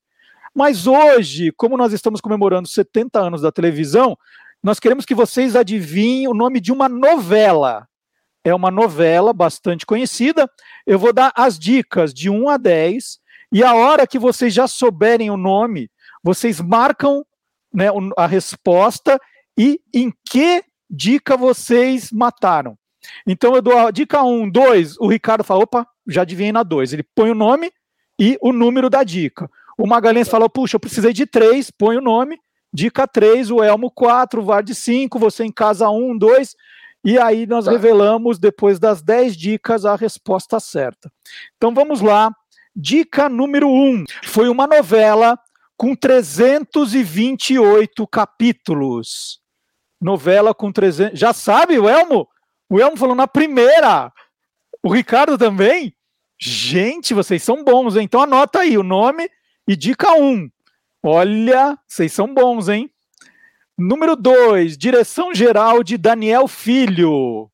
Mas hoje, como nós estamos comemorando 70 anos da televisão, nós queremos que vocês adivinhem o nome de uma novela. É uma novela bastante conhecida. Eu vou dar as dicas de 1 a 10, e a hora que vocês já souberem o nome, vocês marcam né, a resposta e em que dica vocês mataram. Então eu dou a dica 1, 2, o Ricardo fala, opa, já adivinhei na 2. Ele põe o nome e o número da dica. O Magalhães fala, puxa, eu precisei de 3, põe o nome. Dica 3, o Elmo 4, o Vard 5, você em casa 1, 2. E aí nós revelamos, depois das 10 dicas, a resposta certa. Então vamos lá. Dica número 1. Foi uma novela com 328 capítulos. Novela com 300. Já sabe, o Elmo? O Elmo falou na primeira. O Ricardo também? Gente, vocês são bons, hein? Então anota aí o nome e dica 1. Olha, vocês são bons, hein? Número 2, direção geral de Daniel Filho.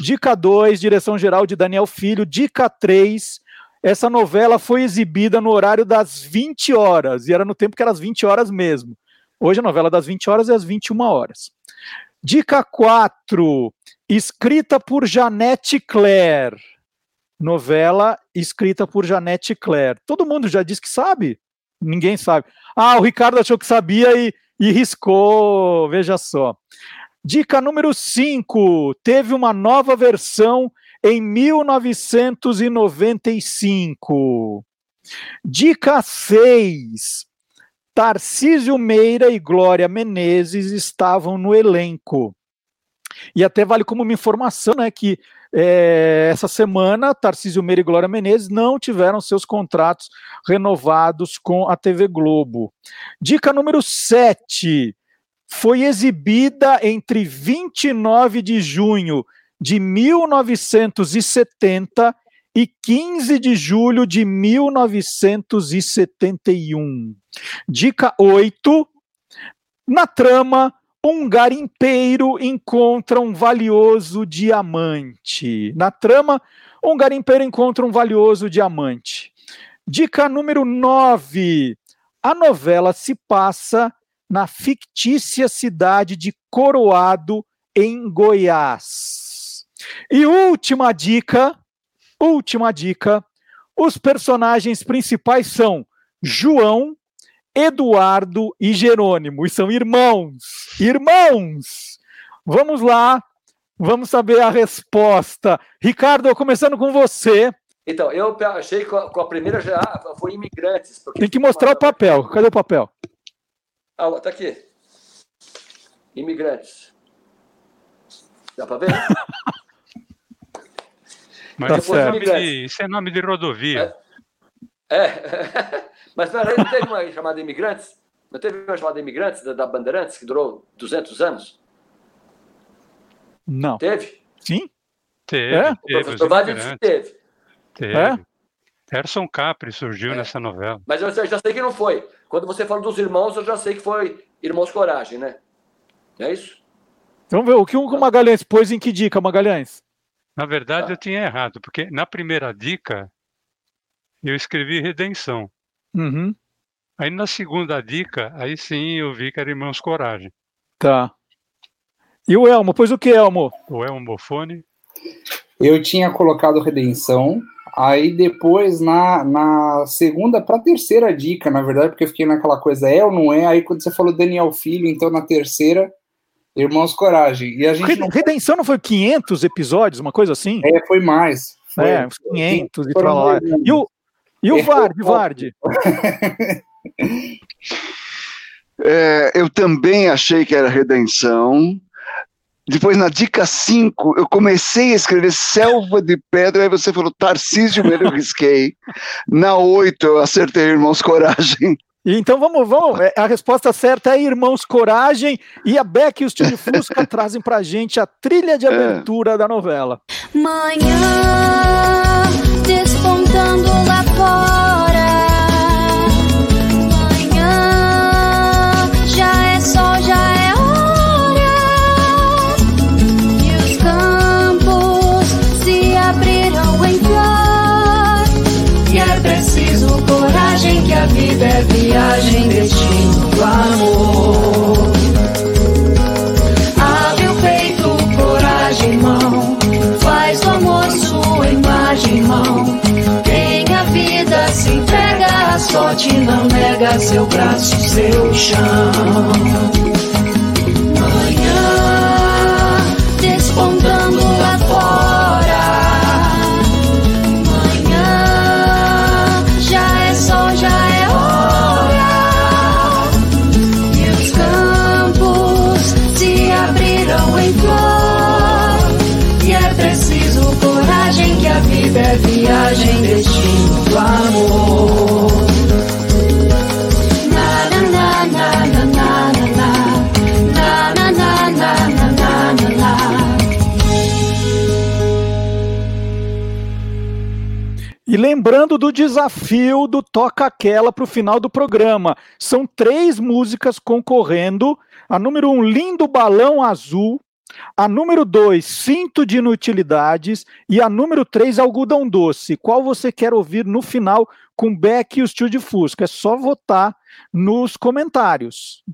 Dica 2, direção geral de Daniel Filho. Dica 3, essa novela foi exibida no horário das 20 horas, e era no tempo que era as 20 horas mesmo. Hoje a novela das 20 horas é às 21 horas. Dica 4, escrita por Janete Claire. Novela escrita por Janete Claire. Todo mundo já disse que sabe? Ninguém sabe. Ah, o Ricardo achou que sabia e, e riscou, veja só. Dica número 5: teve uma nova versão em 1995. Dica 6: Tarcísio Meira e Glória Menezes estavam no elenco. E até vale como uma informação, né, que é, essa semana Tarcísio Meira e Glória Menezes não tiveram seus contratos renovados com a TV Globo. Dica número 7. Foi exibida entre 29 de junho de 1970 e 15 de julho de 1971. Dica 8. Na trama, um garimpeiro encontra um valioso diamante. Na trama, um garimpeiro encontra um valioso diamante. Dica número 9. A novela se passa na fictícia cidade de Coroado, em Goiás. E última dica, última dica, os personagens principais são João, Eduardo e Jerônimo, e são irmãos. Irmãos! Vamos lá, vamos saber a resposta. Ricardo, começando com você. Então, eu achei que com a, primeira já foi imigrantes. porque Tem que mostrar o papel. Cadê o papel? Ah, tá aqui. Imigrantes. Dá pra ver? Mas Tá isso, é nome certo. de, isso é nome de rodovia. É. Mas peraí, não teve uma chamada Imigrantes? Não teve uma chamada Imigrantes da, da Bandeirantes que durou 200 anos? Não. Teve? Sim? Teve, É? O teve. os professor que teve. Teve. É? Erson Capri surgiu nessa novela. Mas eu já já sei que não foi. Quando você fala dos irmãos, eu já sei que foi Irmãos Coragem, né? É isso? Vamos ver o que o Magalhães pôs em que dica, Magalhães? Na verdade, eu tinha errado, porque na primeira dica eu escrevi redenção. Uhum, Aí na segunda dica, aí sim eu vi que era Irmãos Coragem. tá. E o Elmo, pôs o que, Elmo? É um bofone? eu tinha colocado redenção. Aí depois, na, na segunda para terceira dica, na verdade, porque eu fiquei naquela coisa, é ou não é? Aí quando você falou Daniel Filho, então na terceira Irmãos Coragem. E a gente não... Redenção não foi 500 episódios, uma coisa assim? É, foi mais. Foi, é, uns 500 e pra lá. E o, e o Vard, Vard? É, eu também achei que era Redenção. Depois, na dica 5, eu comecei a escrever Selva de Pedra, aí você falou Tarcísio, eu risquei. Na 8, eu acertei Irmãos Coragem. Então vamos, vamos. É, a resposta certa é Irmãos Coragem e a Beck e o Estúdio Fusca trazem pra gente a trilha de é. abertura é. da novela. Manhã seu braço, seu chão. Do desafio do Toca Aquela para o final do programa. São três músicas concorrendo. A número um, Lindo Balão Azul, a número 2, cinto de inutilidades. E a número 3, algodão doce. Qual você quer ouvir no final com Beck e o Tio de Fusca? É só votar nos comentários.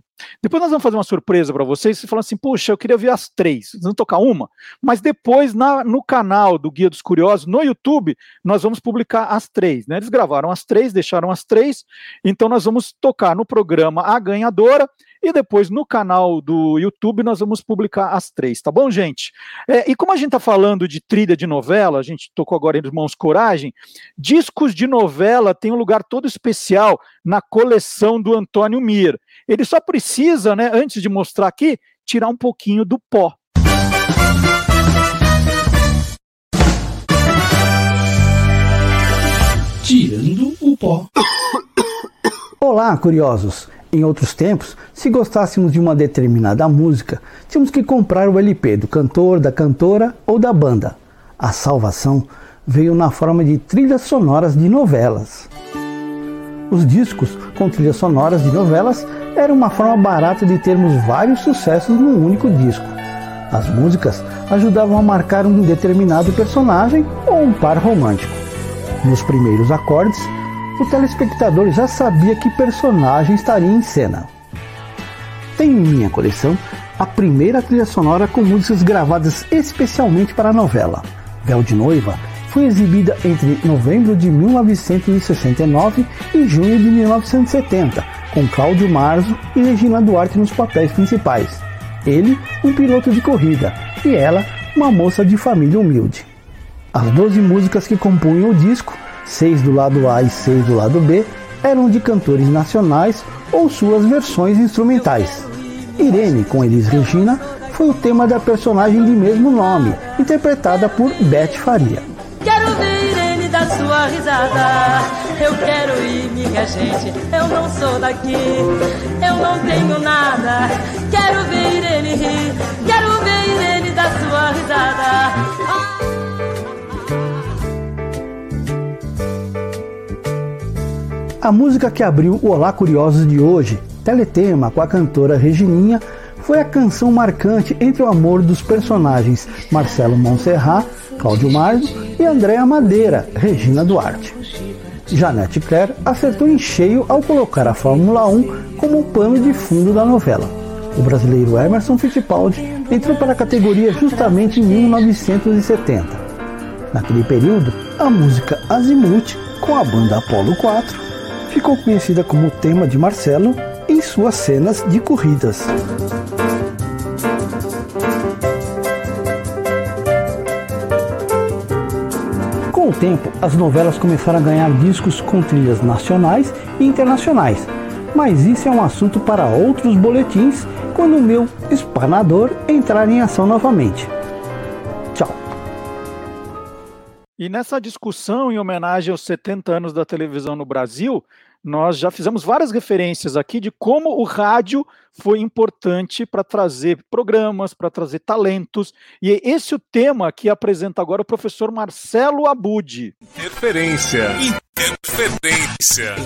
Depois nós vamos fazer uma surpresa para vocês. Você fala assim, poxa, eu queria ver as três. Vocês vão tocar uma? Mas depois, na, no canal do Guia dos Curiosos, no YouTube, nós vamos publicar as três. Né? Eles gravaram as três, deixaram as três. Então nós vamos tocar no programa a ganhadora e depois no canal do YouTube nós vamos publicar as três, tá bom, gente? É, e como a gente está falando de trilha de novela, a gente tocou agora em Irmãos Coragem, discos de novela tem um lugar todo especial na coleção do Antônio Mir. Ele só precisa, né, antes de mostrar aqui, tirar um pouquinho do pó. Tirando o pó. Olá, curiosos! Em outros tempos, se gostássemos de uma determinada música, tínhamos que comprar o LP do cantor, da cantora ou da banda. A salvação veio na forma de trilhas sonoras de novelas. Os discos com trilhas sonoras de novelas eram uma forma barata de termos vários sucessos num único disco. As músicas ajudavam a marcar um determinado personagem ou um par romântico. Nos primeiros acordes, o telespectador já sabia que personagem estaria em cena. Tenho em minha coleção a primeira trilha sonora com músicas gravadas especialmente para a novela. Véu de Noiva foi exibida entre novembro de 1969 e junho de 1970, com Cláudio Marzo e Regina Duarte nos papéis principais. Ele, um piloto de corrida, e ela, uma moça de família humilde. As 12 músicas que compunham o disco seis do lado A e seis do lado B, eram de cantores nacionais ou suas versões instrumentais. Irene, com Elis Regina, foi o tema da personagem de mesmo nome, interpretada por Beth Faria. Quero ver Irene dar sua risada. Eu quero ir, minha gente. Eu não sou daqui. Eu não tenho nada. Quero ver Irene rir. Quero ver Irene dar sua risada. A música que abriu o Olá Curiosos de hoje, Teletema com a cantora Regininha, foi a canção marcante entre o amor dos personagens Marcelo Monserrat, Cláudio Marzo e Andréa Madeira, Regina Duarte. Janete Claire acertou em cheio ao colocar a Fórmula 1 como pano de fundo da novela. O brasileiro Emerson Fittipaldi entrou para a categoria justamente em 1970. Naquele período, a música Azimuth, com a banda Apollo 4, ficou conhecida como tema de Marcelo em suas cenas de corridas. O tempo, as novelas começaram a ganhar discos com trilhas nacionais e internacionais, mas isso é um assunto para outros boletins quando o meu espanador entrar em ação novamente. E nessa discussão em homenagem aos 70 anos da televisão no Brasil, nós já fizemos várias referências aqui de como o rádio foi importante para trazer programas, para trazer talentos. E é esse o tema que apresenta agora o professor Marcelo Abud. Interferência. Interferência.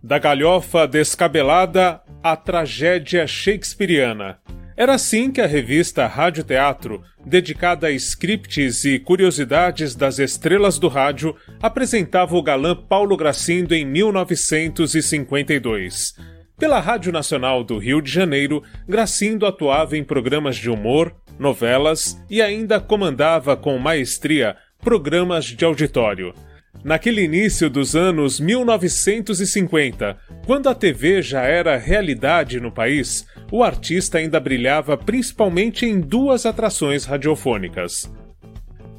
Da galhofa descabelada à tragédia shakespeariana. Era assim que a revista Rádio Teatro, dedicada a scripts e curiosidades das estrelas do rádio, apresentava o galã Paulo Gracindo em 1952. Pela Rádio Nacional do Rio de Janeiro, Gracindo atuava em programas de humor, novelas e ainda comandava com maestria programas de auditório. Naquele início dos anos 1950, quando a TV já era realidade no país, o artista ainda brilhava principalmente em duas atrações radiofônicas.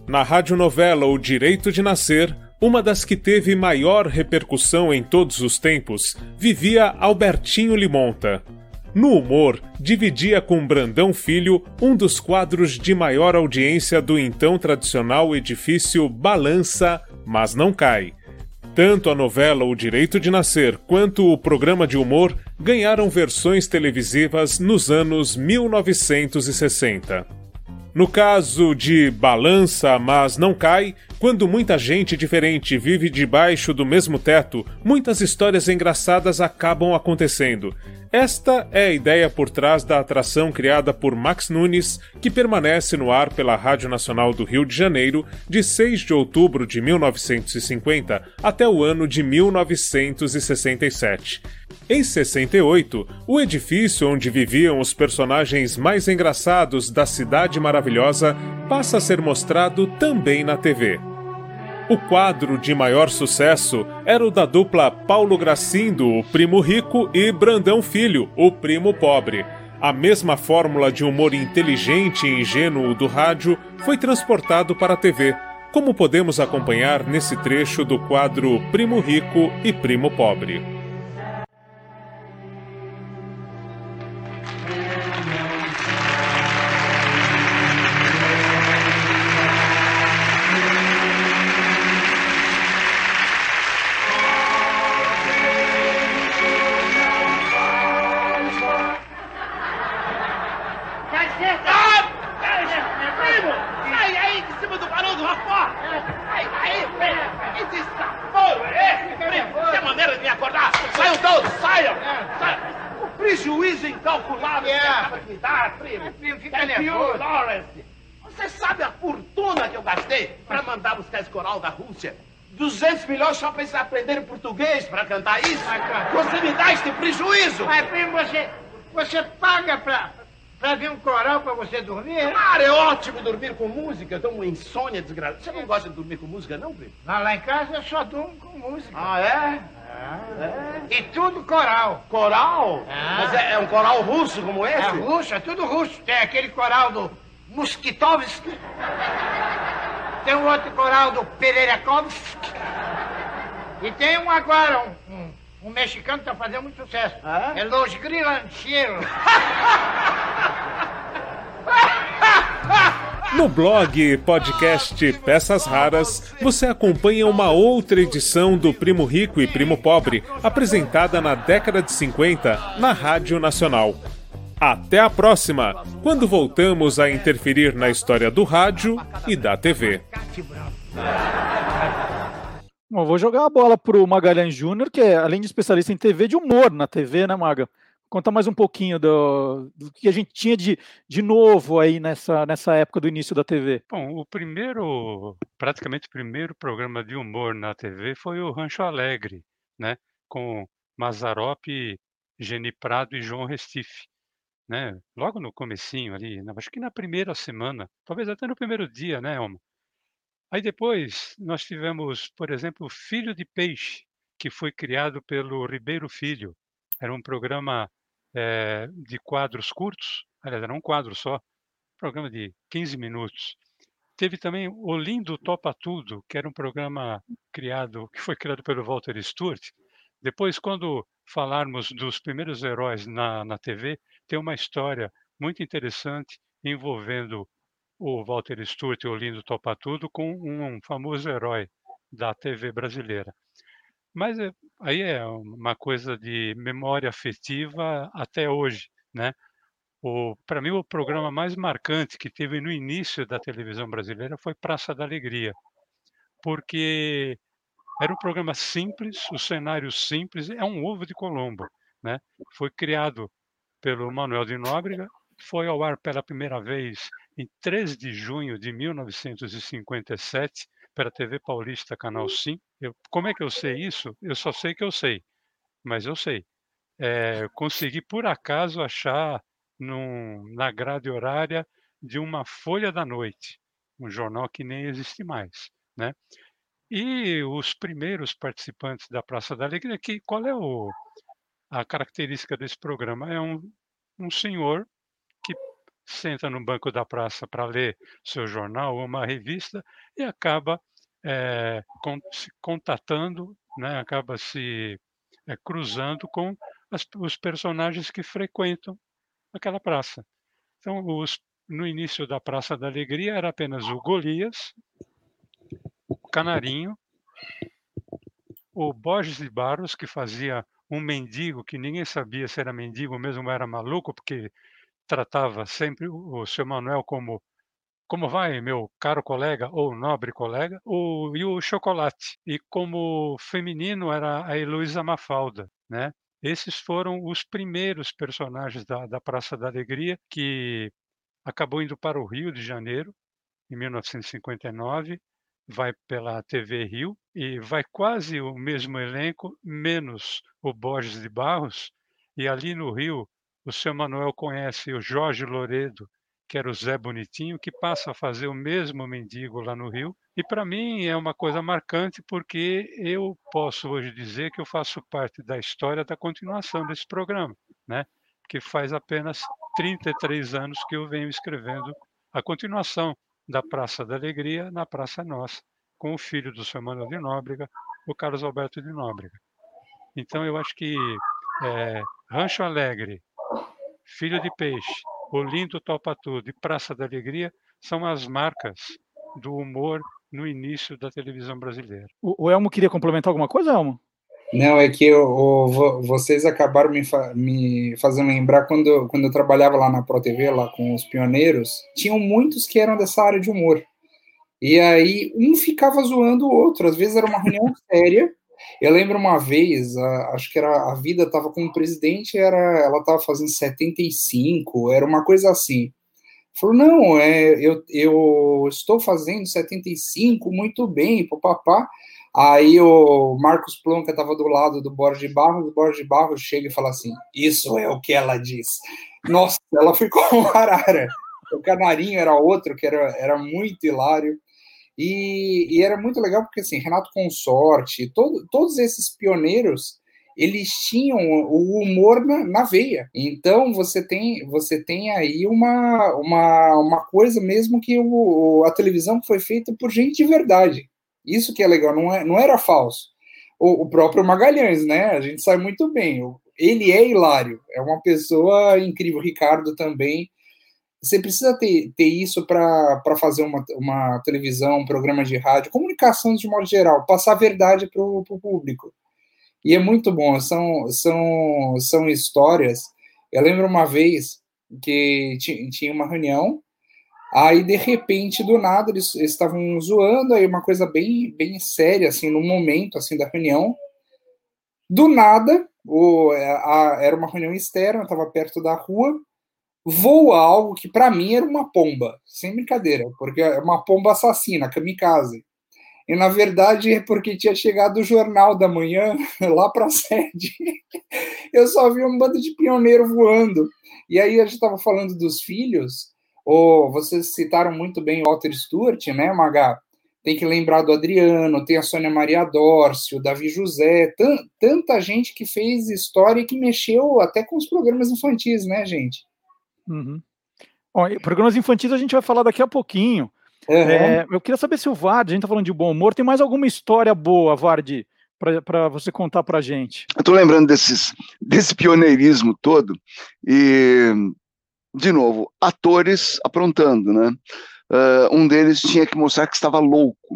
Na radionovela O Direito de Nascer, uma das que teve maior repercussão em todos os tempos, vivia Albertinho Limonta. No humor, dividia com Brandão Filho um dos quadros de maior audiência do então tradicional edifício Balança, mas não cai. Tanto a novela O Direito de Nascer quanto o programa de humor ganharam versões televisivas nos anos 1960. No caso de Balança, mas não cai, quando muita gente diferente vive debaixo do mesmo teto, muitas histórias engraçadas acabam acontecendo. Esta é a ideia por trás da atração criada por Max Nunes, que permanece no ar pela Rádio Nacional do Rio de Janeiro de 6 de outubro de 1950 até o ano de 1967. Em 68, o edifício onde viviam os personagens mais engraçados da Cidade Maravilhosa passa a ser mostrado também na TV. O quadro de maior sucesso era o da dupla Paulo Gracindo, o primo rico, e Brandão Filho, o primo pobre. A mesma fórmula de humor inteligente e ingênuo do rádio foi transportado para a TV, como podemos acompanhar nesse trecho do quadro Primo Rico e Primo Pobre. Cantar isso? Você me dá este prejuízo? Mas, primo, você, você paga pra, pra ver um coral pra você dormir? Claro, é ótimo dormir com música. Eu tenho uma insônia desgraçada. Você não gosta de dormir com música, não, primo? Lá, lá em casa eu só durmo com música. Ah, é? E tudo coral. Coral? Ah. Mas é, é um coral russo como esse? É russo, é tudo russo. Tem aquele coral do Muskitovski. Tem um outro coral do Pereirakovski. E tem um agora, um, um, um mexicano que tá fazendo muito sucesso. É Los Grilancieros. No blog podcast Peças Raras, você acompanha uma outra edição do Primo Rico e Primo Pobre, apresentada na década de 50 na Rádio Nacional. Até a próxima, quando voltamos a interferir na história do rádio e da TV. Bom, vou jogar a bola pro Magalhães Júnior, que é, além de especialista em TV, de humor na TV, né, Maga? Conta mais um pouquinho do, do que a gente tinha de, de novo aí nessa, nessa época do início da TV. Bom, o primeiro, praticamente o primeiro programa de humor na TV foi o Rancho Alegre, né? Com Mazarop, Geni Prado e João Restife, né? Logo no comecinho ali, acho que na primeira semana, talvez até no primeiro dia, né, Elmo? Aí depois nós tivemos, por exemplo, Filho de Peixe, que foi criado pelo Ribeiro Filho. Era um programa eh, de quadros curtos, aliás, era um quadro só, programa de 15 minutos. teve também o Lindo Topa Tudo, que era um programa criado, que foi criado pelo Walter Stewart. Depois, quando falarmos dos primeiros heróis na, na TV, tem uma história muito interessante envolvendo o Walter Stewart e o Lindo Topa Tudo com um famoso herói da TV brasileira. Mas é, aí é uma coisa de memória afetiva até hoje, né? Para mim, o programa mais marcante que teve no início da televisão brasileira foi Praça da Alegria, porque era um programa simples, o cenário simples, é um ovo de Colombo, né? Foi criado pelo Manuel de Nóbrega, foi ao ar pela primeira vez em 3 de junho de 1957 pela TV Paulista Canal 5. Eu, como é que eu sei isso? Eu só sei que eu sei, mas eu sei. É, consegui por acaso achar num, na grade horária de uma Folha da Noite, um jornal que nem existe mais, né? E os primeiros participantes da Praça da Alegria, que qual é o, a característica desse programa? É um, um senhor senta no banco da praça para ler seu jornal ou uma revista e acaba é, con se contatando, né, acaba se é, cruzando com as, os personagens que frequentam aquela praça. Então, os, no início da Praça da Alegria era apenas o Golias, o Canarinho, o Borges de Barros, que fazia um mendigo que ninguém sabia se era mendigo mesmo era maluco, porque tratava sempre o seu Manuel como como vai, meu caro colega ou nobre colega, o, e o chocolate. E como feminino era a Heloísa Mafalda, né? Esses foram os primeiros personagens da, da Praça da Alegria, que acabou indo para o Rio de Janeiro, em 1959, vai pela TV Rio e vai quase o mesmo elenco, menos o Borges de Barros. E ali no Rio, o seu Manuel conhece o Jorge Loredo, que era o Zé Bonitinho, que passa a fazer o mesmo mendigo lá no Rio. E para mim é uma coisa marcante porque eu posso hoje dizer que eu faço parte da história da continuação desse programa, né? Que faz apenas 33 anos que eu venho escrevendo a continuação da Praça da Alegria na Praça Nossa, com o filho do seu Manuel de Nóbrega, o Carlos Alberto de Nóbrega. Então eu acho que é, Rancho Alegre, Filho de Peixe, O Lindo Topa Tudo e Praça da Alegria são as marcas do humor no início da televisão brasileira. O, o Elmo queria complementar alguma coisa, Elmo? Não, é que eu, vocês acabaram me, fa me, fazendo lembrar quando, quando eu trabalhava lá na ProTV, lá com os pioneiros, tinham muitos que eram dessa área de humor. E aí um ficava zoando o outro, às vezes era uma reunião séria. Eu lembro uma vez, a, acho que era a vida estava com o presidente, era ela estava fazendo 75, era uma coisa assim. Falou, não, é, eu, eu estou fazendo 75, muito bem, papapá. Aí o Marcos Plonka estava do lado do Borges Barros, o Borges Barros chega e fala assim: Isso é o que ela diz. Nossa, ela ficou uma arara. O canarinho era outro que era, era muito hilário. E, e, era muito legal porque assim, Renato Consorte, todo, todos esses pioneiros, eles tinham o humor na, na, veia. Então você tem você tem aí uma, uma, uma coisa mesmo que o, a televisão foi feita por gente de verdade. Isso que é legal, não, é, não era falso. O, o próprio Magalhães, né? A gente sabe muito bem. Ele é hilário, é uma pessoa incrível. Ricardo também. Você precisa ter, ter isso para fazer uma, uma televisão, um programa de rádio, comunicação de modo geral, passar a verdade para o público. E é muito bom, são, são, são histórias. Eu lembro uma vez que tinha uma reunião Aí, de repente, do nada, eles, estavam zoando, aí uma coisa bem, bem séria, assim, no momento, assim, da reunião. Do nada, o, a, era uma reunião externa, estava perto da rua, voa algo que para mim era uma pomba, sem brincadeira, porque é uma pomba assassina, kamikaze. E na verdade é porque tinha chegado o jornal da manhã lá para a sede. Eu só vi um bando de pioneiro voando. E aí a gente estava falando dos filhos, ou vocês citaram muito bem Walter Stewart, né, Magá? Tem que lembrar do Adriano, tem a Sônia Maria Dórcio, Davi José, tanta gente que fez história e que mexeu até com os programas infantis, né, gente? Uhum. Bom, programas infantis a gente vai falar daqui a pouquinho. Uhum. É, eu queria saber se o Vard, a gente tá falando de bom humor, tem mais alguma história boa, Vard, para você contar pra gente? Eu tô lembrando desses, desse pioneirismo todo e, de novo, atores aprontando, né? Uh, um deles tinha que mostrar que estava louco,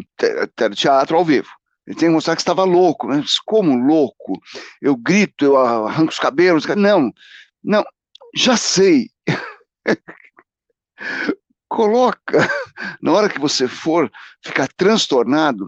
teatro ao vivo. Ele tinha que mostrar que estava louco, né? Como louco? Eu grito, eu arranco os cabelos. Não, não, já sei. Coloca, na hora que você for ficar transtornado,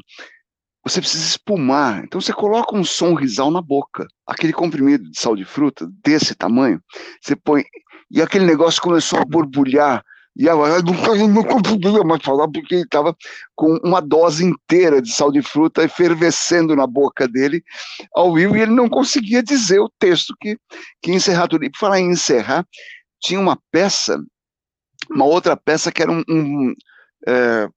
você precisa espumar. Então você coloca um sonrisal na boca, aquele comprimido de sal de fruta desse tamanho, você põe e aquele negócio começou a borbulhar e a não conseguia mais falar porque ele estava com uma dose inteira de sal de fruta efervescendo na boca dele ao vivo e ele não conseguia dizer o texto que, que encerrar tudo. E para falar em encerrar, tinha uma peça, uma outra peça que era um, um, é,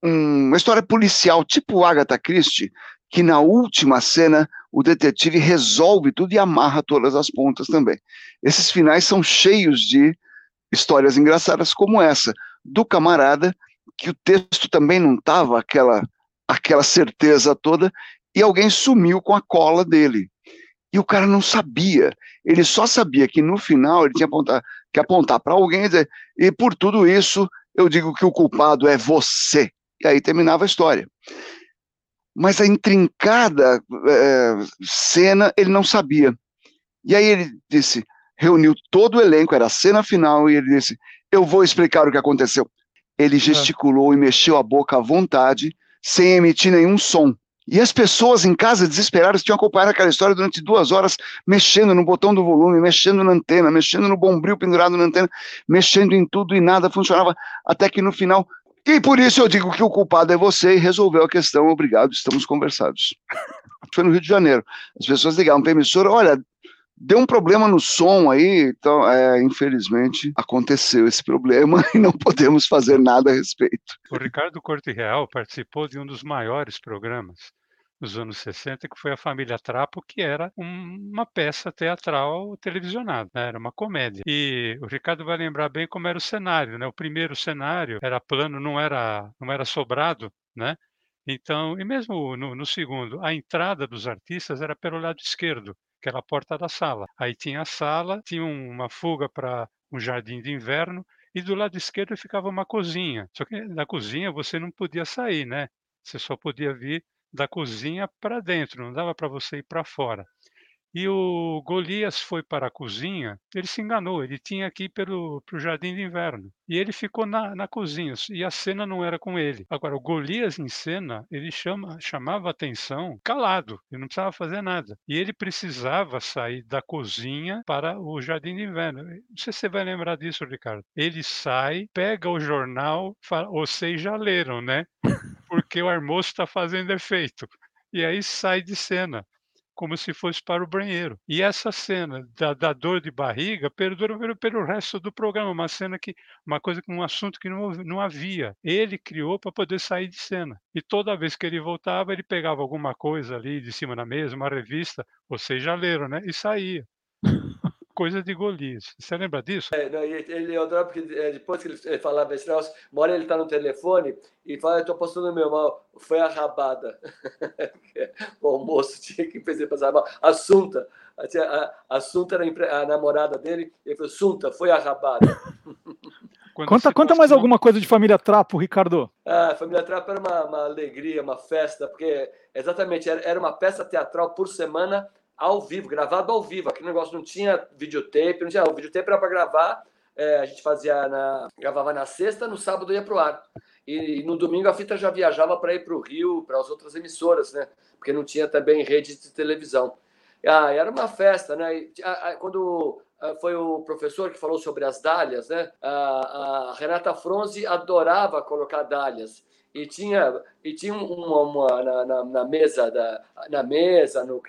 uma história policial, tipo Agatha Christie, que na última cena o detetive resolve tudo e amarra todas as pontas também. Esses finais são cheios de histórias engraçadas como essa, do camarada, que o texto também não estava aquela, aquela certeza toda, e alguém sumiu com a cola dele. E o cara não sabia. Ele só sabia que no final ele tinha apontar, que apontar para alguém e dizer: e por tudo isso eu digo que o culpado é você. E aí terminava a história. Mas a intrincada é, cena ele não sabia. E aí ele disse: reuniu todo o elenco, era a cena final, e ele disse: Eu vou explicar o que aconteceu. Ele gesticulou é. e mexeu a boca à vontade, sem emitir nenhum som. E as pessoas em casa, desesperadas, tinham acompanhado aquela história durante duas horas, mexendo no botão do volume, mexendo na antena, mexendo no bombril pendurado na antena, mexendo em tudo e nada funcionava, até que no final. E por isso eu digo que o culpado é você e resolveu a questão. Obrigado, estamos conversados. Foi no Rio de Janeiro. As pessoas ligavam para a emissora: olha, Deu um problema no som aí, então, é, infelizmente, aconteceu esse problema e não podemos fazer nada a respeito. O Ricardo Corte Real participou de um dos maiores programas dos anos 60, que foi a Família Trapo, que era uma peça teatral televisionada, né? era uma comédia. E o Ricardo vai lembrar bem como era o cenário, né? O primeiro cenário era plano, não era, não era sobrado, né? Então, e mesmo no, no segundo, a entrada dos artistas era pelo lado esquerdo que era a porta da sala. Aí tinha a sala, tinha uma fuga para um jardim de inverno e do lado esquerdo ficava uma cozinha. Só que da cozinha você não podia sair, né? Você só podia vir da cozinha para dentro, não dava para você ir para fora. E o Golias foi para a cozinha, ele se enganou, ele tinha que ir pelo pro jardim de inverno. E ele ficou na, na cozinha, e a cena não era com ele. Agora, o Golias em cena, ele chama, chamava atenção calado, ele não precisava fazer nada. E ele precisava sair da cozinha para o jardim de inverno. Não sei se você vai lembrar disso, Ricardo. Ele sai, pega o jornal, fala, vocês já leram, né? Porque o almoço está fazendo efeito. E aí sai de cena como se fosse para o banheiro. E essa cena da, da dor de barriga perdura pelo, pelo, resto do programa, uma cena que, uma coisa um assunto que não, não havia. Ele criou para poder sair de cena. E toda vez que ele voltava, ele pegava alguma coisa ali de cima da mesa, uma revista, vocês já leram, né? E saía coisa de Golias. Você lembra disso? É, não, ele, eu adoro porque é, depois que ele, falava esse negócio, uma hora ele está no telefone e fala, eu tô postando meu mal, foi a rabada. o almoço tinha que fazer passar mal. Assunta, a, Assunta era a namorada dele, ele falou, Assunta, foi a rabada. conta conta mais alguma coisa de Família Trapo, Ricardo. Ah, Família Trapo era uma, uma alegria, uma festa, porque exatamente era, era uma peça teatral por semana ao vivo, gravado ao vivo. Aquele negócio não tinha videotape, não tinha. O videotape era para gravar, é, a gente fazia na. gravava na sexta, no sábado ia para o ar. E, e, no domingo a fita já viajava para ir para o Rio, para as outras emissoras, né? Porque não tinha também rede de televisão. Ah, era uma festa, né? E, a, a, quando foi o professor que falou sobre as dálias, né? A, a Renata Fronzi adorava colocar dálias e tinha e tinha uma, uma na, na, na, mesa da na mesa no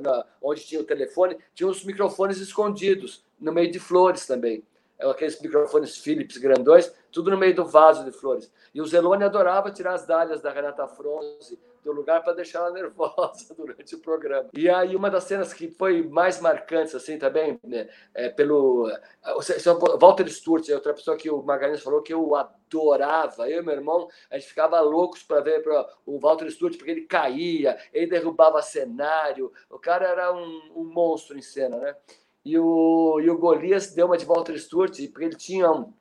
na, onde tinha o telefone tinha uns microfones escondidos no meio de flores também aqueles microfones Philips grandões, tudo no meio do vaso de flores. E o Zelone adorava tirar as dálias da Renata Fronze do lugar para deixar ela nervosa durante o programa. E aí uma das cenas que foi mais marcantes assim também, né, é pelo o Walter Sturz, outra pessoa que o Magalhães falou que eu adorava. Eu e meu irmão, a gente ficava loucos para ver pra, o Walter Sturz porque ele caía, ele derrubava cenário. O cara era um, um monstro em cena, né? E o, e o Golias deu uma de Walter Stewart, porque ele tinha um,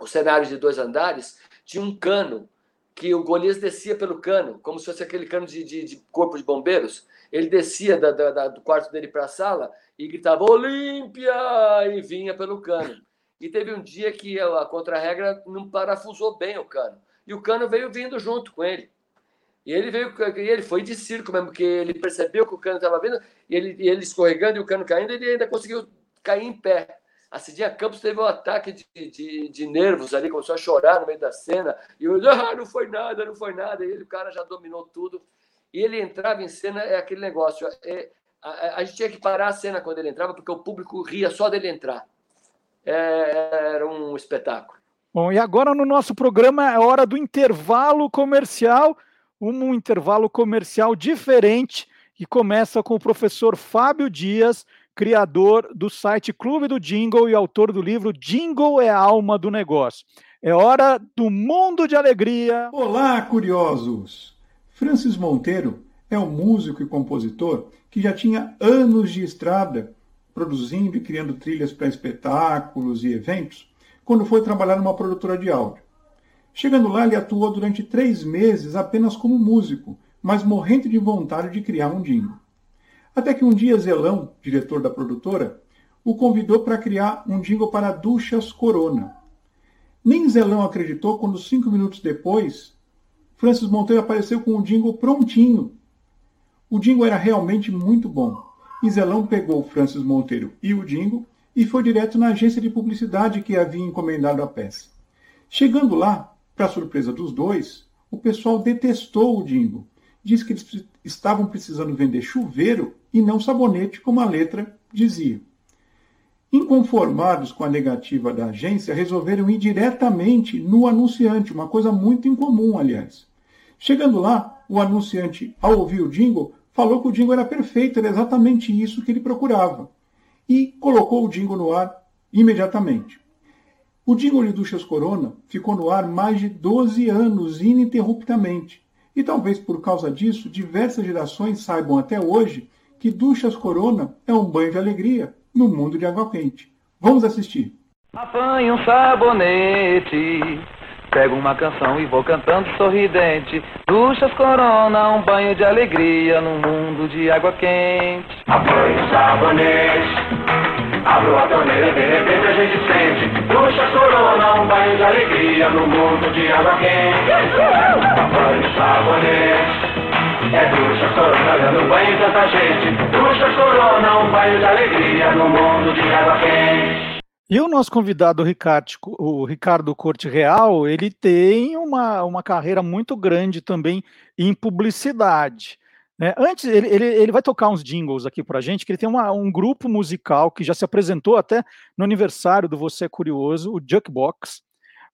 o cenário de dois andares, tinha um cano, que o Golias descia pelo cano, como se fosse aquele cano de, de, de corpo de bombeiros. Ele descia da, da, da, do quarto dele para a sala e gritava Olímpia! e vinha pelo cano. E teve um dia que a contra-regra não parafusou bem o cano. E o cano veio vindo junto com ele. E ele veio, e ele foi de circo mesmo, porque ele percebeu que o cano estava vindo, e ele, e ele escorregando e o cano caindo, ele ainda conseguiu cair em pé. A Cidinha Campos teve um ataque de, de, de, nervos ali, começou a chorar no meio da cena, e eu, ah, não foi nada, não foi nada, e ele, o cara já dominou tudo. E ele entrava em cena, é aquele negócio, é, a, a, gente tinha que parar a cena quando ele entrava, porque o público ria só dele entrar. É, era um espetáculo. Bom, e agora no nosso programa é hora do intervalo comercial um intervalo comercial diferente e começa com o professor Fábio Dias, criador do site Clube do Jingle e autor do livro Jingle é a alma do negócio. É hora do mundo de alegria. Olá, curiosos! Francis Monteiro é um músico e compositor que já tinha anos de estrada produzindo e criando trilhas para espetáculos e eventos, quando foi trabalhar numa produtora de áudio. Chegando lá, ele atuou durante três meses apenas como músico, mas morrendo de vontade de criar um jingle. Até que um dia Zelão, diretor da produtora, o convidou para criar um jingle para Duchas Corona. Nem Zelão acreditou quando, cinco minutos depois, Francis Monteiro apareceu com o jingle prontinho. O jingle era realmente muito bom. E Zelão pegou Francis Monteiro e o jingle e foi direto na agência de publicidade que havia encomendado a peça. Chegando lá, para surpresa dos dois, o pessoal detestou o Dingo. Diz que eles estavam precisando vender chuveiro e não sabonete, como a letra dizia. Inconformados com a negativa da agência, resolveram ir diretamente no anunciante, uma coisa muito incomum, aliás. Chegando lá, o anunciante, ao ouvir o jingle, falou que o jingle era perfeito, era exatamente isso que ele procurava. E colocou o jingle no ar imediatamente. O jingle de Duchas Corona ficou no ar mais de 12 anos ininterruptamente. E talvez por causa disso, diversas gerações saibam até hoje que Duchas Corona é um banho de alegria no mundo de água quente. Vamos assistir. Apanho um sabonete, pego uma canção e vou cantando sorridente. Duchas Corona, um banho de alegria no mundo de água quente. Apanho um sabonete. Abro a torneira e de repente a gente sente Ducha corona, um banho de alegria no mundo de água quente Banho sabonete é ducha corona, dando banho tanta gente Ducha corona, um banho de alegria no mundo de água quente e o nosso convidado, o Ricardo, o Ricardo Corte Real, ele tem uma, uma carreira muito grande também em publicidade. É, antes, ele, ele, ele, vai tocar uns jingles aqui para gente, que ele tem uma, um grupo musical que já se apresentou até no aniversário do Você é Curioso, o Jukebox,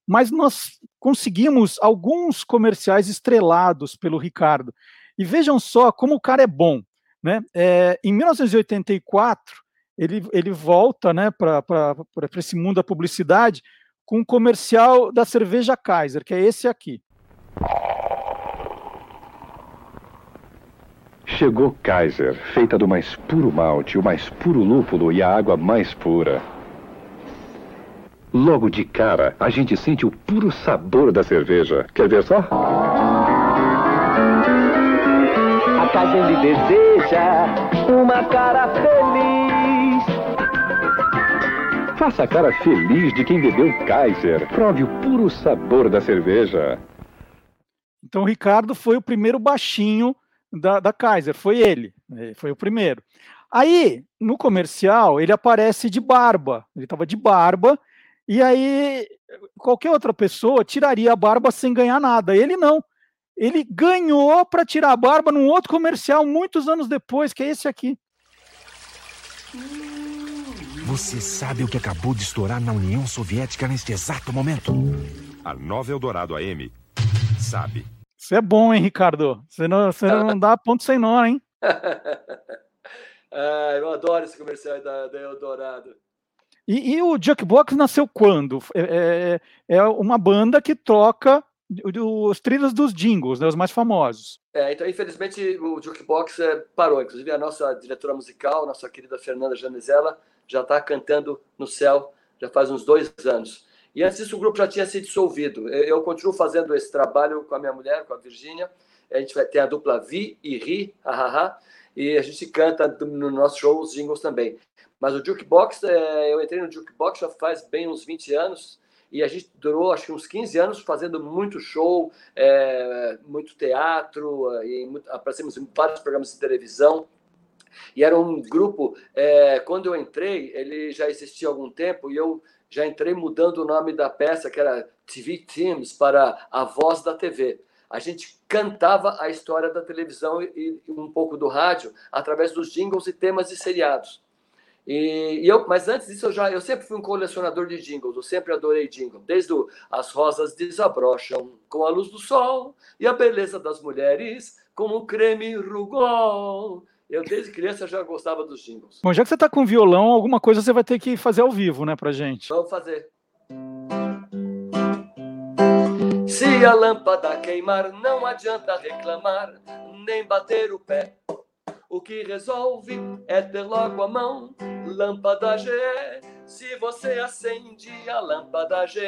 mas nós conseguimos alguns comerciais estrelados pelo Ricardo. E vejam só como o cara é bom. Né? É, em 1984, ele, ele volta né, para esse mundo da publicidade com um comercial da cerveja Kaiser, que é esse aqui. Chegou Kaiser, feita do mais puro malte, o mais puro lúpulo e a água mais pura. Logo de cara, a gente sente o puro sabor da cerveja. Quer ver só? Kaiser lhe deseja uma cara feliz. Faça a cara feliz de quem bebeu Kaiser. Prove o puro sabor da cerveja. Então, o Ricardo foi o primeiro baixinho da, da Kaiser, foi ele, né, foi o primeiro. Aí, no comercial, ele aparece de barba, ele estava de barba, e aí qualquer outra pessoa tiraria a barba sem ganhar nada. Ele não. Ele ganhou para tirar a barba num outro comercial muitos anos depois, que é esse aqui. Você sabe o que acabou de estourar na União Soviética neste exato momento? A nova Eldorado AM sabe. Isso é bom, hein, Ricardo? Você não, você não dá ponto sem nó, hein? ah, eu adoro esse comercial da, da Eldorado. E, e, o Jukebox nasceu quando? É, é, é uma banda que troca os trilhos dos jingles, né, os mais famosos. É, então, infelizmente, o Jukebox é, parou. Inclusive, a nossa diretora musical, nossa querida Fernanda Janizella, já está cantando no céu já faz uns dois anos. E antes disso, o grupo já tinha se dissolvido. Eu, eu continuo fazendo esse trabalho com a minha mulher, com a Virgínia. A gente vai ter a dupla Vi e Ri, hahaha, e a gente canta no nosso show os jingles também. Mas o Jukebox, é, eu entrei no Jukebox já faz bem uns 20 anos, e a gente durou acho que uns 15 anos fazendo muito show, é, muito teatro, e muito, aparecemos em vários programas de televisão. E era um grupo, é, quando eu entrei, ele já existia há algum tempo, e eu já entrei mudando o nome da peça, que era TV Teams, para A Voz da TV. A gente cantava a história da televisão e, e um pouco do rádio através dos jingles e temas de seriados. E, e, eu, mas antes disso, eu, já, eu sempre fui um colecionador de jingles, eu sempre adorei jingle, desde o, as rosas desabrocham com a luz do sol e a beleza das mulheres como um creme rugol. Eu, desde criança, já gostava dos jingles. Bom, já que você está com violão, alguma coisa você vai ter que fazer ao vivo, né, pra gente. Vamos fazer. Se a lâmpada queimar, não adianta reclamar, nem bater o pé. O que resolve é ter logo a mão, lâmpada GE. Se você acende a lâmpada GE,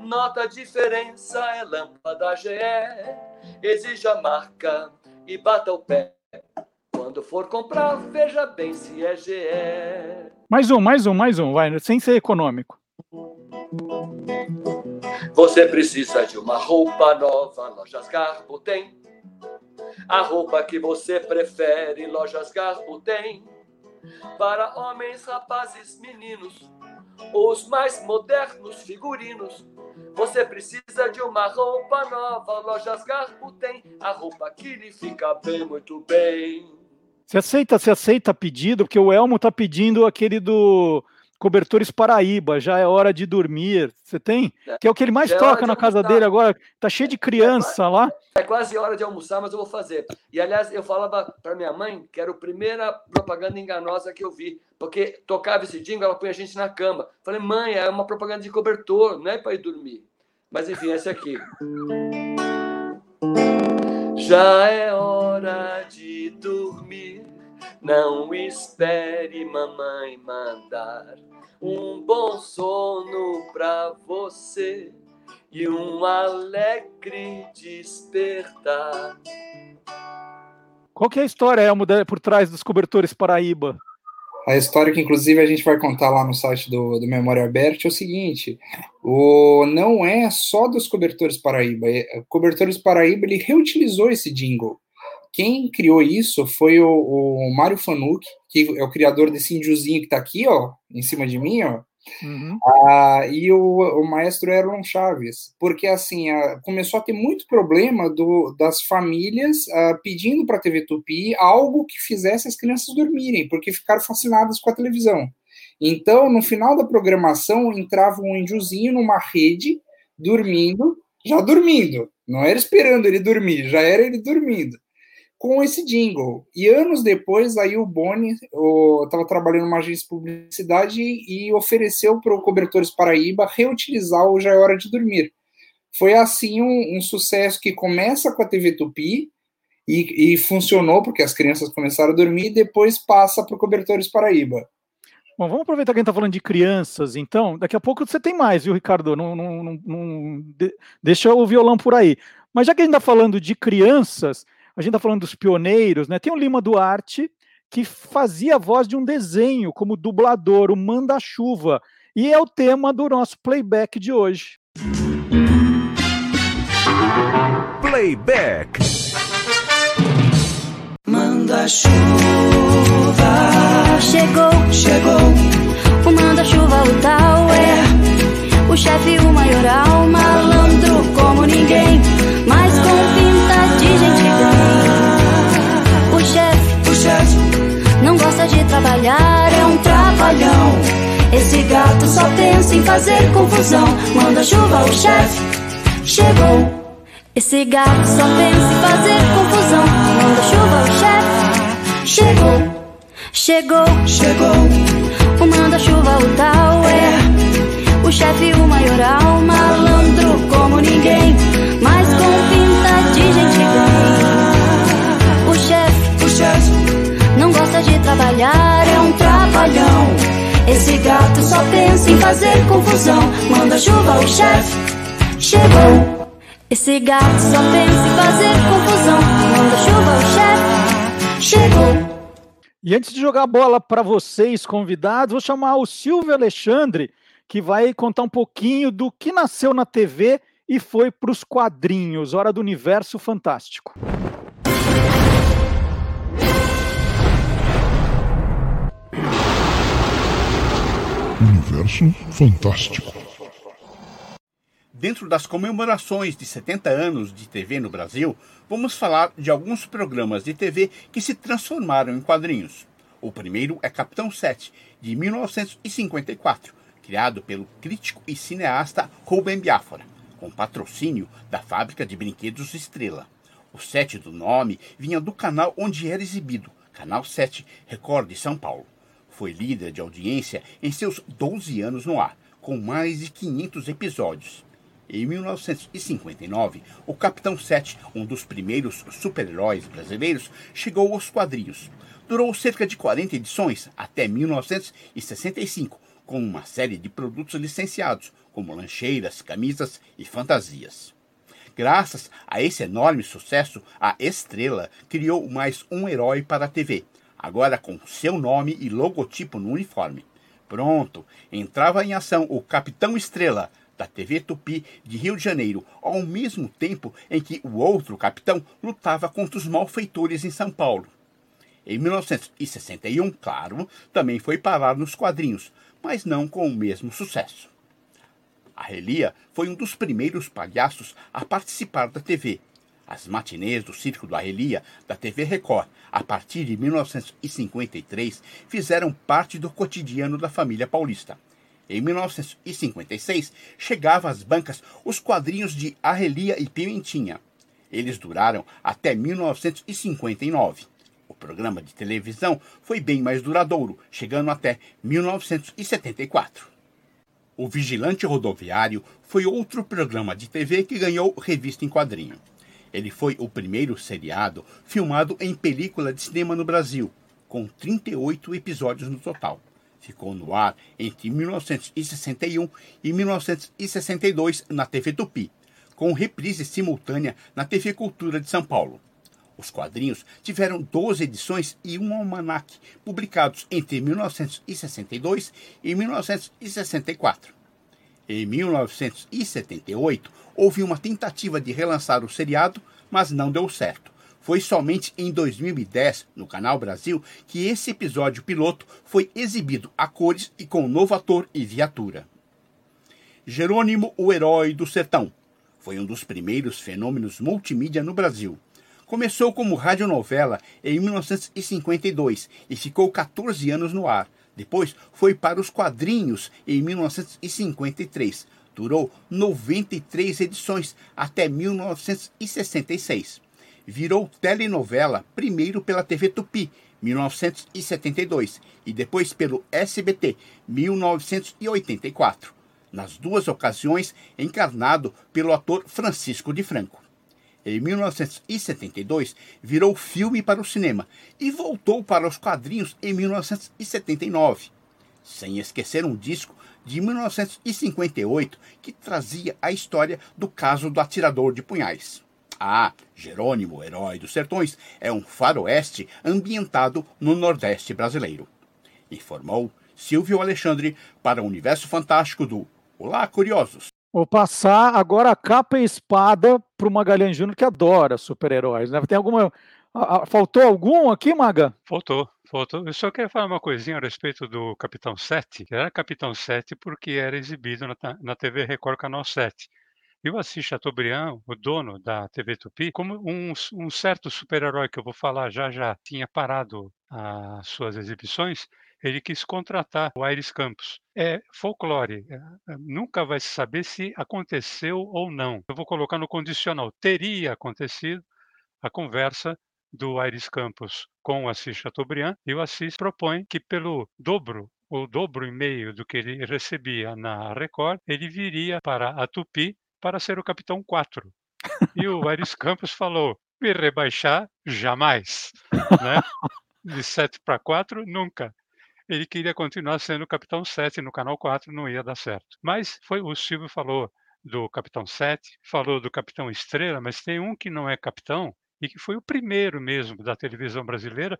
nota a diferença, é lâmpada GE. Exija a marca e bata o pé. Quando for comprar, veja bem se é GE. Mais um, mais um, mais um, vai, sem ser econômico. Você precisa de uma roupa nova, Lojas Garbo tem. A roupa que você prefere, Lojas Garbo tem. Para homens, rapazes, meninos, os mais modernos figurinos. Você precisa de uma roupa nova, Lojas Garbo tem. A roupa que lhe fica bem, muito bem. Você aceita, você aceita pedido? Porque o Elmo tá pedindo aquele do Cobertores Paraíba, já é hora de dormir. Você tem? Que é o que ele mais é toca na casa dele agora. Tá cheio de criança é, lá. É quase hora de almoçar, mas eu vou fazer. E aliás, eu falava para minha mãe que era a primeira propaganda enganosa que eu vi, porque tocava esse jingle, ela põe a gente na cama. Falei, mãe, é uma propaganda de cobertor, não é para ir dormir. Mas enfim, esse aqui. Já é hora de dormir. Não espere mamãe mandar um bom sono pra você e um alegre despertar. Qual que é a história, Elmo, por trás dos cobertores Paraíba? A história que, inclusive, a gente vai contar lá no site do, do Memória Aberta é o seguinte: o, não é só dos cobertores Paraíba. É, cobertores Paraíba ele reutilizou esse jingle. Quem criou isso foi o, o Mário Fanuc, que é o criador desse índiozinho que está aqui, ó, em cima de mim, ó. Uhum. Ah, e o, o, maestro Erlon Chaves, porque assim começou a ter muito problema do, das famílias ah, pedindo para a TV Tupi algo que fizesse as crianças dormirem, porque ficaram fascinadas com a televisão. Então, no final da programação, entrava um índiozinho numa rede, dormindo, já dormindo, não era esperando ele dormir, já era ele dormindo com esse jingle. E anos depois, aí o Boni estava trabalhando numa agência de publicidade e ofereceu para o Cobertores Paraíba reutilizar o Já é Hora de Dormir. Foi assim um, um sucesso que começa com a TV Tupi e, e, funcionou porque as crianças começaram a dormir e depois passa para o Cobertores Paraíba. Bom, vamos aproveitar que a gente está falando de crianças, então. Daqui a pouco você tem mais, viu, Ricardo? Não, não, não, não deixa o violão por aí. Mas já que a gente está falando de crianças, a gente está falando dos pioneiros, né? Tem o Lima Duarte, que fazia a voz de um desenho como dublador, o Manda-Chuva. E é o tema do nosso playback de hoje. Playback. Manda-chuva. Chegou, chegou. O manda-chuva, o tal é. O chefe, o maioral, malandro como ninguém. De trabalhar, é um trabalhão. em fazer confusão. Manda chuva, o chefe chegou. Esse gato só pensa em fazer confusão. Manda chuva, o chefe chegou. Chegou, chegou. O manda-chuva, o tal é o chefe, o maioral, trabalhar, é um trabalhão. Esse gato só pensa em fazer confusão. Manda chuva, o chefe chegou. Esse gato só pensa em fazer confusão. Manda chuva, o chefe chegou. E antes de jogar a bola para vocês, convidados, vou chamar o Silvio Alexandre, que vai contar um pouquinho do que nasceu na TV e foi para os quadrinhos. Hora do Universo Fantástico. Universo Fantástico. Dentro das comemorações de 70 anos de TV no Brasil, vamos falar de alguns programas de TV que se transformaram em quadrinhos. O primeiro é Capitão 7, de 1954, criado pelo crítico e cineasta Rubem Biafora, com patrocínio da fábrica de brinquedos Estrela. O 7 do nome vinha do canal onde era exibido, Canal 7, Record de São Paulo. Foi líder de audiência em seus 12 anos no ar, com mais de 500 episódios. Em 1959, o Capitão 7, um dos primeiros super-heróis brasileiros, chegou aos quadrinhos. Durou cerca de 40 edições, até 1965, com uma série de produtos licenciados, como lancheiras, camisas e fantasias. Graças a esse enorme sucesso, a Estrela criou mais um herói para a TV, agora com seu nome e logotipo no uniforme. Pronto, entrava em ação o Capitão Estrela, da TV Tupi de Rio de Janeiro, ao mesmo tempo em que o outro capitão lutava contra os malfeitores em São Paulo. Em 1961, claro, também foi parar nos quadrinhos, mas não com o mesmo sucesso. A Relia foi um dos primeiros palhaços a participar da TV. As matinês do Circo do Arrelia, da TV Record, a partir de 1953, fizeram parte do cotidiano da família paulista. Em 1956, chegava às bancas os quadrinhos de Arrelia e Pimentinha. Eles duraram até 1959. O programa de televisão foi bem mais duradouro, chegando até 1974. O Vigilante Rodoviário foi outro programa de TV que ganhou revista em quadrinho. Ele foi o primeiro seriado filmado em película de cinema no Brasil, com 38 episódios no total. Ficou no ar entre 1961 e 1962 na TV Tupi, com reprise simultânea na TV Cultura de São Paulo. Os quadrinhos tiveram 12 edições e um almanaque, publicados entre 1962 e 1964. Em 1978, houve uma tentativa de relançar o seriado, mas não deu certo. Foi somente em 2010, no Canal Brasil, que esse episódio piloto foi exibido a cores e com um novo ator e viatura. Jerônimo, o Herói do Sertão, foi um dos primeiros fenômenos multimídia no Brasil. Começou como radionovela em 1952 e ficou 14 anos no ar. Depois foi para os quadrinhos em 1953. Durou 93 edições até 1966. Virou telenovela primeiro pela TV Tupi, 1972, e depois pelo SBT, 1984. Nas duas ocasiões, encarnado pelo ator Francisco de Franco. Em 1972, virou filme para o cinema e voltou para os quadrinhos em 1979. Sem esquecer um disco de 1958 que trazia a história do caso do atirador de punhais. Ah, Jerônimo, Herói dos Sertões, é um faroeste ambientado no Nordeste brasileiro. Informou Silvio Alexandre para o Universo Fantástico do Olá, Curiosos. Vou passar agora a capa e espada para o Magalhães Júnior, que adora super-heróis. Né? Tem alguma. Faltou algum aqui, Maga? Faltou, faltou. Eu só quero falar uma coisinha a respeito do Capitão 7, que era Capitão 7 porque era exibido na, na TV Record Canal 7. E o Assis Chateaubriand, o dono da TV Tupi, como um, um certo super-herói que eu vou falar já já tinha parado as suas exibições, ele quis contratar o Aires Campos. É folclore, é, é, nunca vai se saber se aconteceu ou não. Eu vou colocar no condicional, teria acontecido a conversa do Aires Campos com o Assis Chateaubriand, e o Assis propõe que pelo dobro o dobro e meio do que ele recebia na Record, ele viria para a Tupi para ser o capitão 4. E o Aires Campos falou: me rebaixar, jamais. Né? De 7 para 4, nunca. Ele queria continuar sendo capitão 7 no canal 4, não ia dar certo. Mas foi o Silvio falou do capitão 7, falou do capitão Estrela, mas tem um que não é capitão e que foi o primeiro mesmo da televisão brasileira,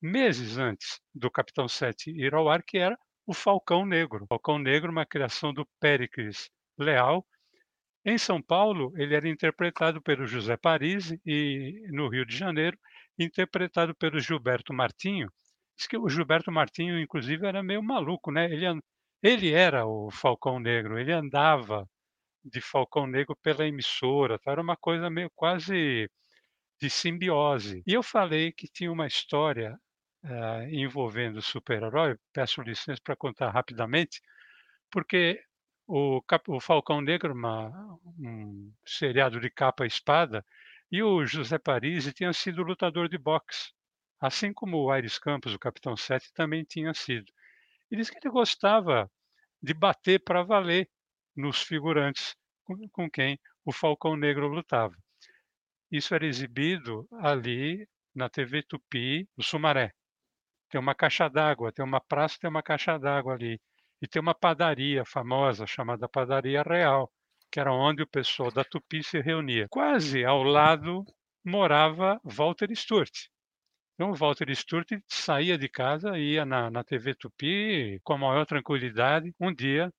meses antes do Capitão 7 ir ao ar, que era o Falcão Negro. Falcão Negro, uma criação do Péricles Leal. Em São Paulo, ele era interpretado pelo José Parisi e no Rio de Janeiro, interpretado pelo Gilberto Martinho. Diz que o Gilberto Martinho, inclusive, era meio maluco, né? Ele, ele era o Falcão Negro, ele andava de Falcão Negro pela emissora, tá? era uma coisa meio quase de simbiose. E eu falei que tinha uma história uh, envolvendo super-herói, peço licença para contar rapidamente, porque o, o Falcão Negro, uma, um seriado de capa e espada, e o José Parisi tinha sido lutador de boxe, assim como o Aires Campos, o Capitão 7, também tinha sido. E disse que ele gostava de bater para valer nos figurantes com, com quem o Falcão Negro lutava. Isso era exibido ali na TV Tupi, no Sumaré. Tem uma caixa d'água, tem uma praça, tem uma caixa d'água ali. E tem uma padaria famosa chamada Padaria Real, que era onde o pessoal da Tupi se reunia. Quase ao lado morava Walter Sturt. Então, o Walter Sturt saía de casa, ia na, na TV Tupi com a maior tranquilidade. Um dia,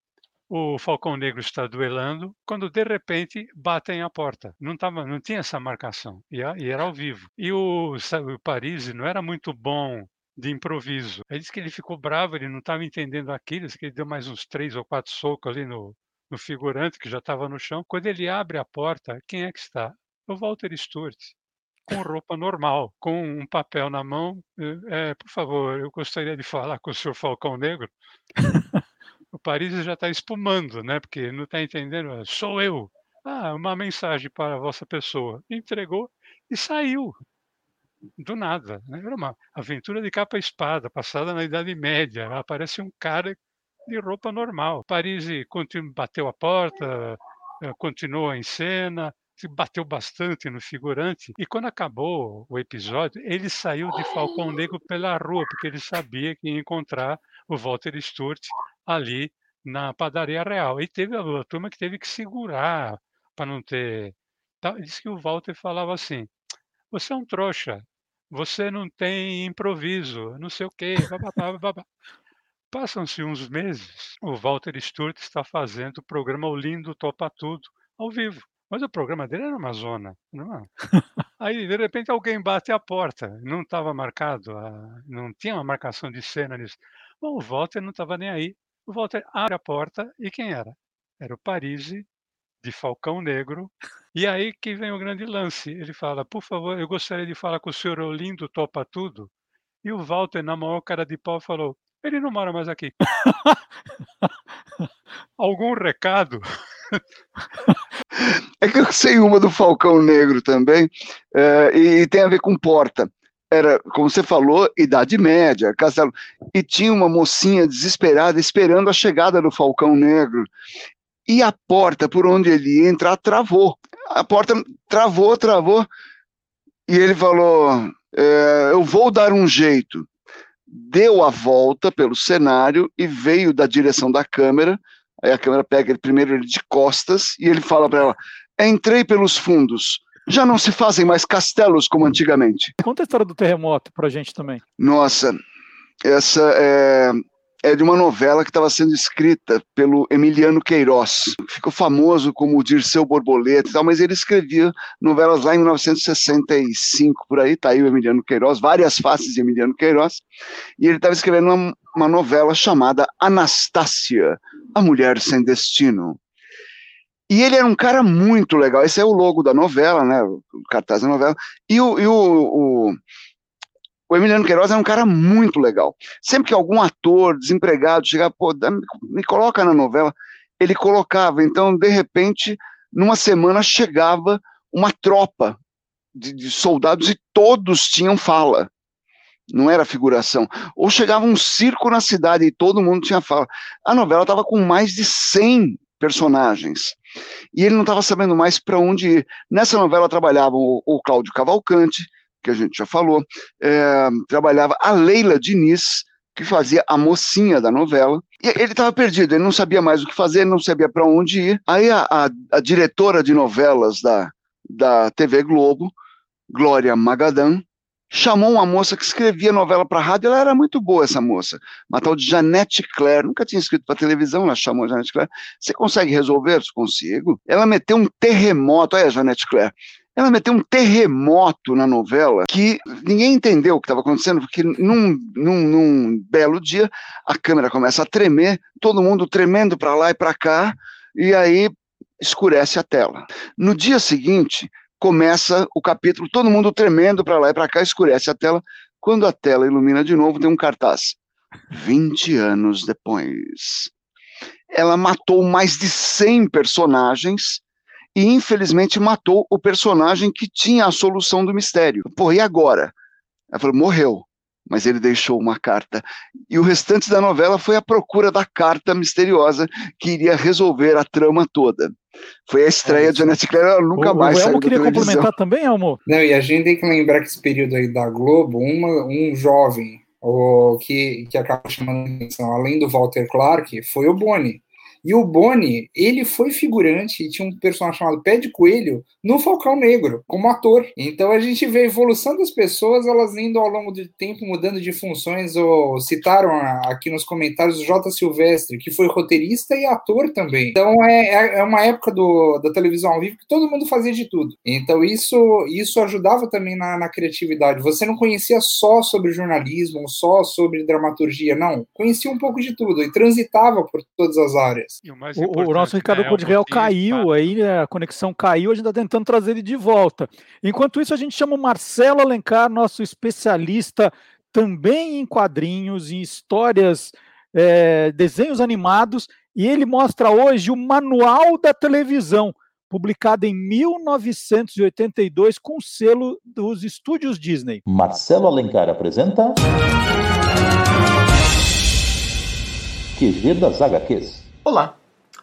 o Falcão Negro está duelando, quando de repente batem a porta. Não, tava, não tinha essa marcação, e, era ao vivo. E o, o Paris não era muito bom de improviso. Ele disse que ele ficou bravo, ele não estava entendendo aquilo, que ele deu mais uns três ou quatro socos ali no, no figurante que já estava no chão. Quando ele abre a porta, quem é que está? O Walter Sturt, com roupa normal, com um papel na mão. É, por favor, eu gostaria de falar com o senhor Falcão Negro. o Paris já está espumando, né? Porque não está entendendo. Ah, sou eu. Ah, uma mensagem para a vossa pessoa. Entregou e saiu do nada. Né? Era uma aventura de capa espada, passada na Idade Média. Aparece um cara de roupa normal. Paris bateu a porta, eh, continuou em cena, bateu bastante no figurante. E quando acabou o episódio, ele saiu de Falcão Negro pela rua, porque ele sabia que ia encontrar o Walter Sturt ali na padaria real. E teve a, a turma que teve que segurar para não ter. Diz que o Walter falava assim: você é um trouxa, você não tem improviso, não sei o quê. Passam-se uns meses, o Walter Sturt está fazendo o programa O Lindo Topa Tudo, ao vivo. Mas o programa dele era uma zona. Não é? Aí, de repente, alguém bate a porta. Não estava marcado, não tinha uma marcação de cena nisso. Bom, o Walter não estava nem aí. O Walter abre a porta e quem era? Era o Parisi, de Falcão Negro, e aí que vem o grande lance. Ele fala: Por favor, eu gostaria de falar com o senhor Olindo Topa Tudo. E o Walter, na maior cara de pau, falou: Ele não mora mais aqui. Algum recado? É que eu sei uma do Falcão Negro também, é, e tem a ver com porta. Era, como você falou, Idade Média, Castelo. E tinha uma mocinha desesperada esperando a chegada do Falcão Negro. E a porta por onde ele ia entrar travou a porta travou, travou, e ele falou: é, Eu vou dar um jeito. Deu a volta pelo cenário e veio da direção da câmera. Aí a câmera pega ele primeiro ele de costas e ele fala para ela: Entrei pelos fundos. Já não se fazem mais castelos como antigamente. Conta a história do terremoto para a gente também. Nossa, essa é, é de uma novela que estava sendo escrita pelo Emiliano Queiroz. Ficou famoso como Dirceu Borboleta e tal, mas ele escrevia novelas lá em 1965, por aí, tá aí o Emiliano Queiroz, várias faces de Emiliano Queiroz, e ele estava escrevendo uma, uma novela chamada Anastácia, a Mulher Sem Destino. E ele era um cara muito legal. Esse é o logo da novela, né? O cartaz da novela. E o, e o, o o Emiliano Queiroz era um cara muito legal. Sempre que algum ator desempregado chegava, pô, me coloca na novela, ele colocava. Então, de repente, numa semana chegava uma tropa de, de soldados e todos tinham fala não era figuração. Ou chegava um circo na cidade e todo mundo tinha fala. A novela estava com mais de 100 personagens. E ele não estava sabendo mais para onde ir. Nessa novela trabalhavam o, o Cláudio Cavalcante, que a gente já falou, é, trabalhava a Leila Diniz, que fazia a mocinha da novela. E ele estava perdido, ele não sabia mais o que fazer, não sabia para onde ir. Aí a, a, a, diretora de novelas da, da TV Globo, Glória Magadan, chamou uma moça que escrevia novela para rádio, ela era muito boa essa moça, uma tal de Janete Claire, nunca tinha escrito para televisão, ela chamou a Janete Claire, você consegue resolver? Consigo. Ela meteu um terremoto, olha a Janete Claire, ela meteu um terremoto na novela que ninguém entendeu o que estava acontecendo, porque num, num, num, belo dia a câmera começa a tremer, todo mundo tremendo para lá e para cá, e aí escurece a tela. No dia seguinte, começa o capítulo, todo mundo tremendo para lá e para cá, escurece a tela. Quando a tela ilumina de novo, tem um cartaz. 20 anos depois. Ela matou mais de 100 personagens e, infelizmente, matou o personagem que tinha a solução do mistério. Pô, e agora? Ela falou: morreu mas ele deixou uma carta. E o restante da novela foi a procura da carta misteriosa que iria resolver a trama toda. Foi a estreia é de Janet Claire, ela nunca o, mais o Elmo queria complementar também, Elmo? Não, e a gente tem que lembrar que esse período aí da Globo, uma, um jovem o, que, que acaba chamando a atenção, além do Walter Clark, foi o Boni. E o Boni, ele foi figurante e tinha um personagem chamado Pé de Coelho no Falcão Negro, como ator. Então a gente vê a evolução das pessoas, elas indo ao longo do tempo mudando de funções. Ou citaram aqui nos comentários o J. Silvestre, que foi roteirista e ator também. Então é, é, é uma época do, da televisão ao vivo que todo mundo fazia de tudo. Então isso, isso ajudava também na, na criatividade. Você não conhecia só sobre jornalismo, só sobre dramaturgia, não. Conhecia um pouco de tudo e transitava por todas as áreas. O, o, nosso Ricardo né, caiu aí, né, a conexão caiu, a gente está tentando trazer ele de volta. Enquanto isso, a gente chama o Marcelo Alencar, nosso especialista também em quadrinhos, em histórias, é, desenhos animados, e ele mostra hoje o Manual da Televisão, publicado em 1982 com o selo dos estúdios Disney. Marcelo Alencar apresenta. QG das HQs. Olá!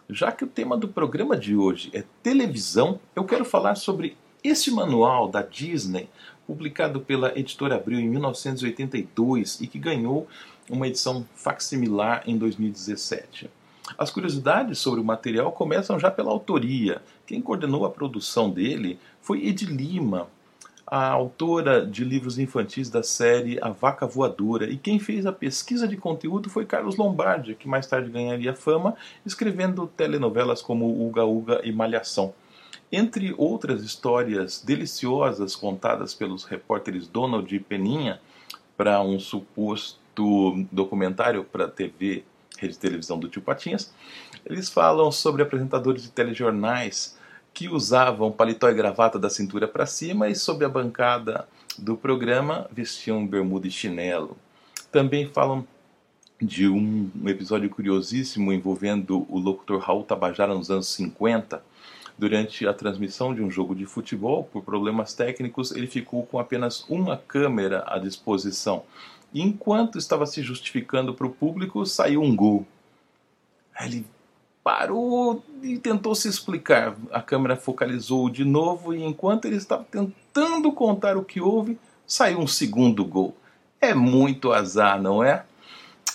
Já que o tema do programa de hoje é televisão, eu quero falar sobre este manual da Disney, publicado pela editora Abril em 1982 e que ganhou uma edição facsimilar em 2017. As curiosidades sobre o material começam já pela autoria. Quem coordenou a produção dele foi Ed Lima, a autora de livros infantis da série A Vaca Voadora, e quem fez a pesquisa de conteúdo foi Carlos Lombardi, que mais tarde ganharia fama escrevendo telenovelas como Uga Uga e Malhação. Entre outras histórias deliciosas contadas pelos repórteres Donald e Peninha para um suposto documentário para TV, rede de televisão do Tio Patinhas, eles falam sobre apresentadores de telejornais que usavam paletó e gravata da cintura para cima e sob a bancada do programa vestiam bermuda e chinelo. Também falam de um episódio curiosíssimo envolvendo o locutor Raul Tabajara nos anos 50. Durante a transmissão de um jogo de futebol, por problemas técnicos, ele ficou com apenas uma câmera à disposição. Enquanto estava se justificando para o público, saiu um gol. Ele parou e tentou se explicar. A câmera focalizou de novo e enquanto ele estava tentando contar o que houve, saiu um segundo gol. É muito azar, não é?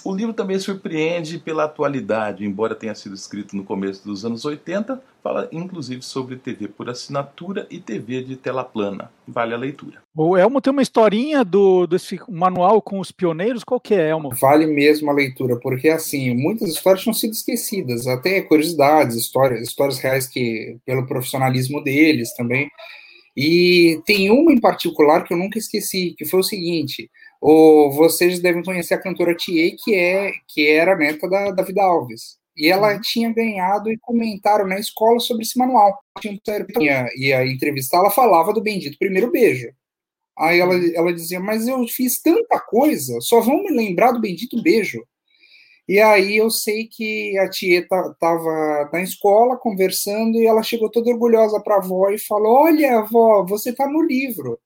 O livro também surpreende pela atualidade, embora tenha sido escrito no começo dos anos 80, fala inclusive sobre TV por assinatura e TV de tela plana. Vale a leitura. O Elmo tem uma historinha do desse manual com os pioneiros, qual que é, Elmo? Vale mesmo a leitura, porque assim, muitas histórias tinham sido esquecidas, até curiosidades, histórias, histórias reais que pelo profissionalismo deles também. E tem uma em particular que eu nunca esqueci, que foi o seguinte: ou vocês devem conhecer a cantora Thier, que, é, que era neta da, da Vida Alves. E ela uhum. tinha ganhado e comentaram na escola sobre esse manual. Tinha, e a entrevista ela falava do bendito primeiro beijo. Aí ela, ela dizia, mas eu fiz tanta coisa, só vão me lembrar do bendito beijo. E aí eu sei que a Tieta estava na escola conversando e ela chegou toda orgulhosa para a avó e falou: Olha, avó, você está no livro.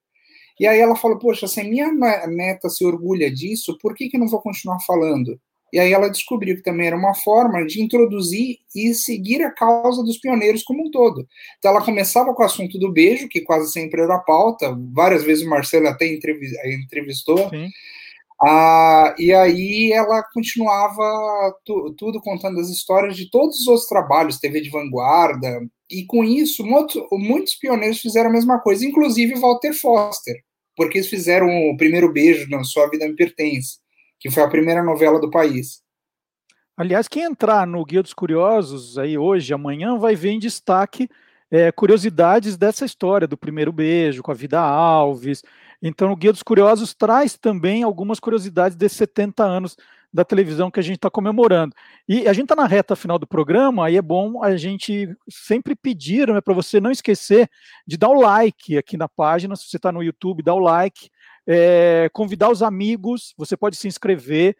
E aí ela falou: Poxa, se a minha neta se orgulha disso, por que, que não vou continuar falando? E aí ela descobriu que também era uma forma de introduzir e seguir a causa dos pioneiros como um todo. Então ela começava com o assunto do beijo, que quase sempre era a pauta, várias vezes o Marcelo até entrevistou. Sim. Ah, e aí ela continuava tu, tudo contando as histórias de todos os outros trabalhos, TV de vanguarda, e com isso muitos, muitos pioneiros fizeram a mesma coisa, inclusive Walter Foster, porque eles fizeram o primeiro beijo na Sua Vida Me Pertence, que foi a primeira novela do país. Aliás, quem entrar no Guia dos Curiosos aí hoje, amanhã, vai ver em destaque é, curiosidades dessa história do primeiro beijo com a Vida Alves, então, o Guia dos Curiosos traz também algumas curiosidades desses 70 anos da televisão que a gente está comemorando. E a gente está na reta final do programa, aí é bom a gente sempre pedir né, para você não esquecer de dar o like aqui na página, se você está no YouTube, dá o like, é, convidar os amigos, você pode se inscrever,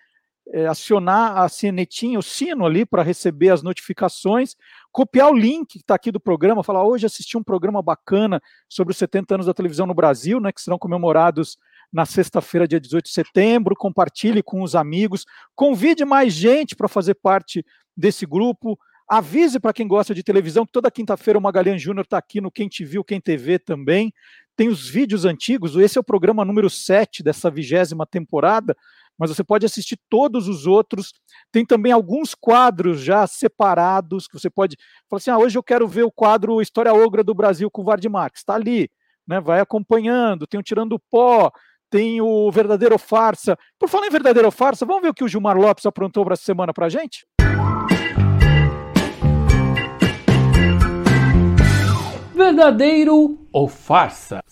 é, acionar a sinetinha, o sino ali para receber as notificações, copiar o link que está aqui do programa, falar hoje assisti um programa bacana sobre os 70 anos da televisão no Brasil, né, que serão comemorados na sexta-feira, dia 18 de setembro, compartilhe com os amigos, convide mais gente para fazer parte desse grupo, avise para quem gosta de televisão que toda quinta-feira o Magalhães Júnior está aqui no Quem Te Viu, Quem TV também, tem os vídeos antigos, esse é o programa número 7 dessa vigésima temporada, mas você pode assistir todos os outros. Tem também alguns quadros já separados que você pode falar assim: ah, hoje eu quero ver o quadro História Ogra do Brasil com o Vard. Está ali, né? Vai acompanhando. Tem o Tirando o Pó, tem o Verdadeiro Farsa. Por falar em Verdadeiro Farsa, vamos ver o que o Gilmar Lopes aprontou para essa semana para a gente? Verdadeiro ou farsa?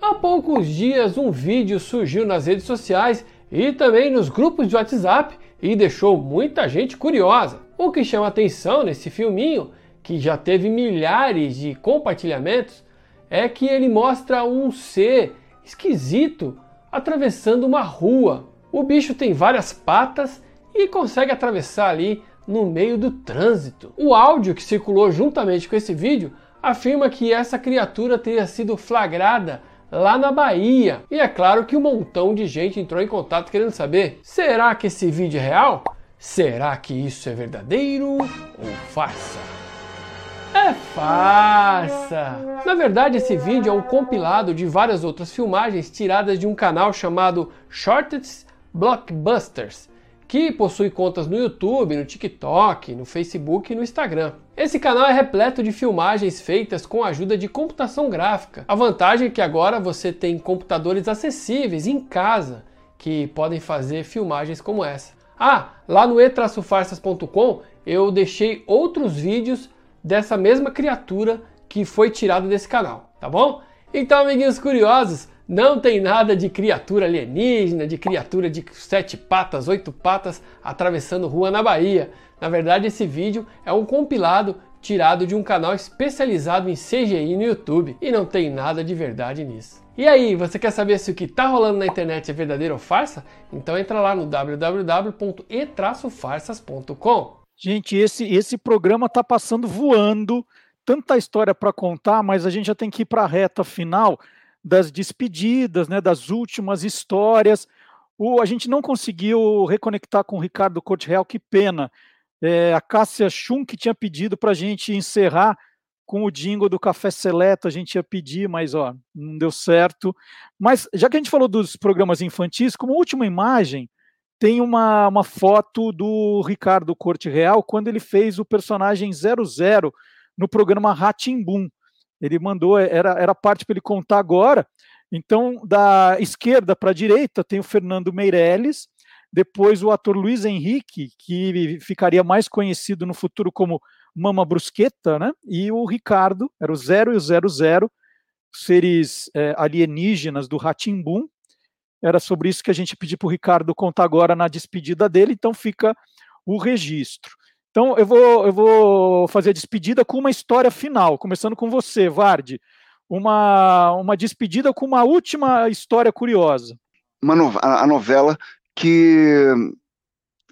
Há poucos dias, um vídeo surgiu nas redes sociais e também nos grupos de WhatsApp e deixou muita gente curiosa. O que chama atenção nesse filminho, que já teve milhares de compartilhamentos, é que ele mostra um ser esquisito atravessando uma rua. O bicho tem várias patas e consegue atravessar ali no meio do trânsito. O áudio que circulou juntamente com esse vídeo afirma que essa criatura teria sido flagrada lá na Bahia. E é claro que um montão de gente entrou em contato querendo saber: será que esse vídeo é real? Será que isso é verdadeiro ou farsa? É farsa! Na verdade, esse vídeo é um compilado de várias outras filmagens tiradas de um canal chamado Shortest Blockbusters, que possui contas no YouTube, no TikTok, no Facebook e no Instagram. Esse canal é repleto de filmagens feitas com a ajuda de computação gráfica. A vantagem é que agora você tem computadores acessíveis em casa que podem fazer filmagens como essa. Ah, lá no e-farsas.com eu deixei outros vídeos dessa mesma criatura que foi tirado desse canal, tá bom? Então, amiguinhos curiosos, não tem nada de criatura alienígena, de criatura de sete patas, oito patas atravessando rua na Bahia. Na verdade, esse vídeo é um compilado tirado de um canal especializado em CGI no YouTube e não tem nada de verdade nisso. E aí, você quer saber se o que está rolando na internet é verdadeiro ou farsa? Então entra lá no www.e-farsas.com. Gente, esse, esse programa está passando voando, tanta história para contar, mas a gente já tem que ir para a reta final das despedidas, né, das últimas histórias. O, a gente não conseguiu reconectar com o Ricardo Corte Real, que pena. É, a Cássia Schunk tinha pedido para a gente encerrar com o jingle do Café Seleto, a gente ia pedir, mas ó, não deu certo. Mas já que a gente falou dos programas infantis, como última imagem, tem uma, uma foto do Ricardo Corte Real quando ele fez o personagem 00 no programa Ratimbum. Ele mandou, é, era, era parte para ele contar agora. Então, da esquerda para a direita tem o Fernando Meirelles, depois o ator Luiz Henrique, que ficaria mais conhecido no futuro como Mama Brusqueta, né? E o Ricardo, era o 0 e o 00, seres é, alienígenas do Ratimbum. Era sobre isso que a gente pediu para o Ricardo contar agora na despedida dele, então fica o registro. Então, eu vou, eu vou fazer a despedida com uma história final, começando com você, Varde. uma, uma despedida com uma última história curiosa. Uma no, a, a novela que,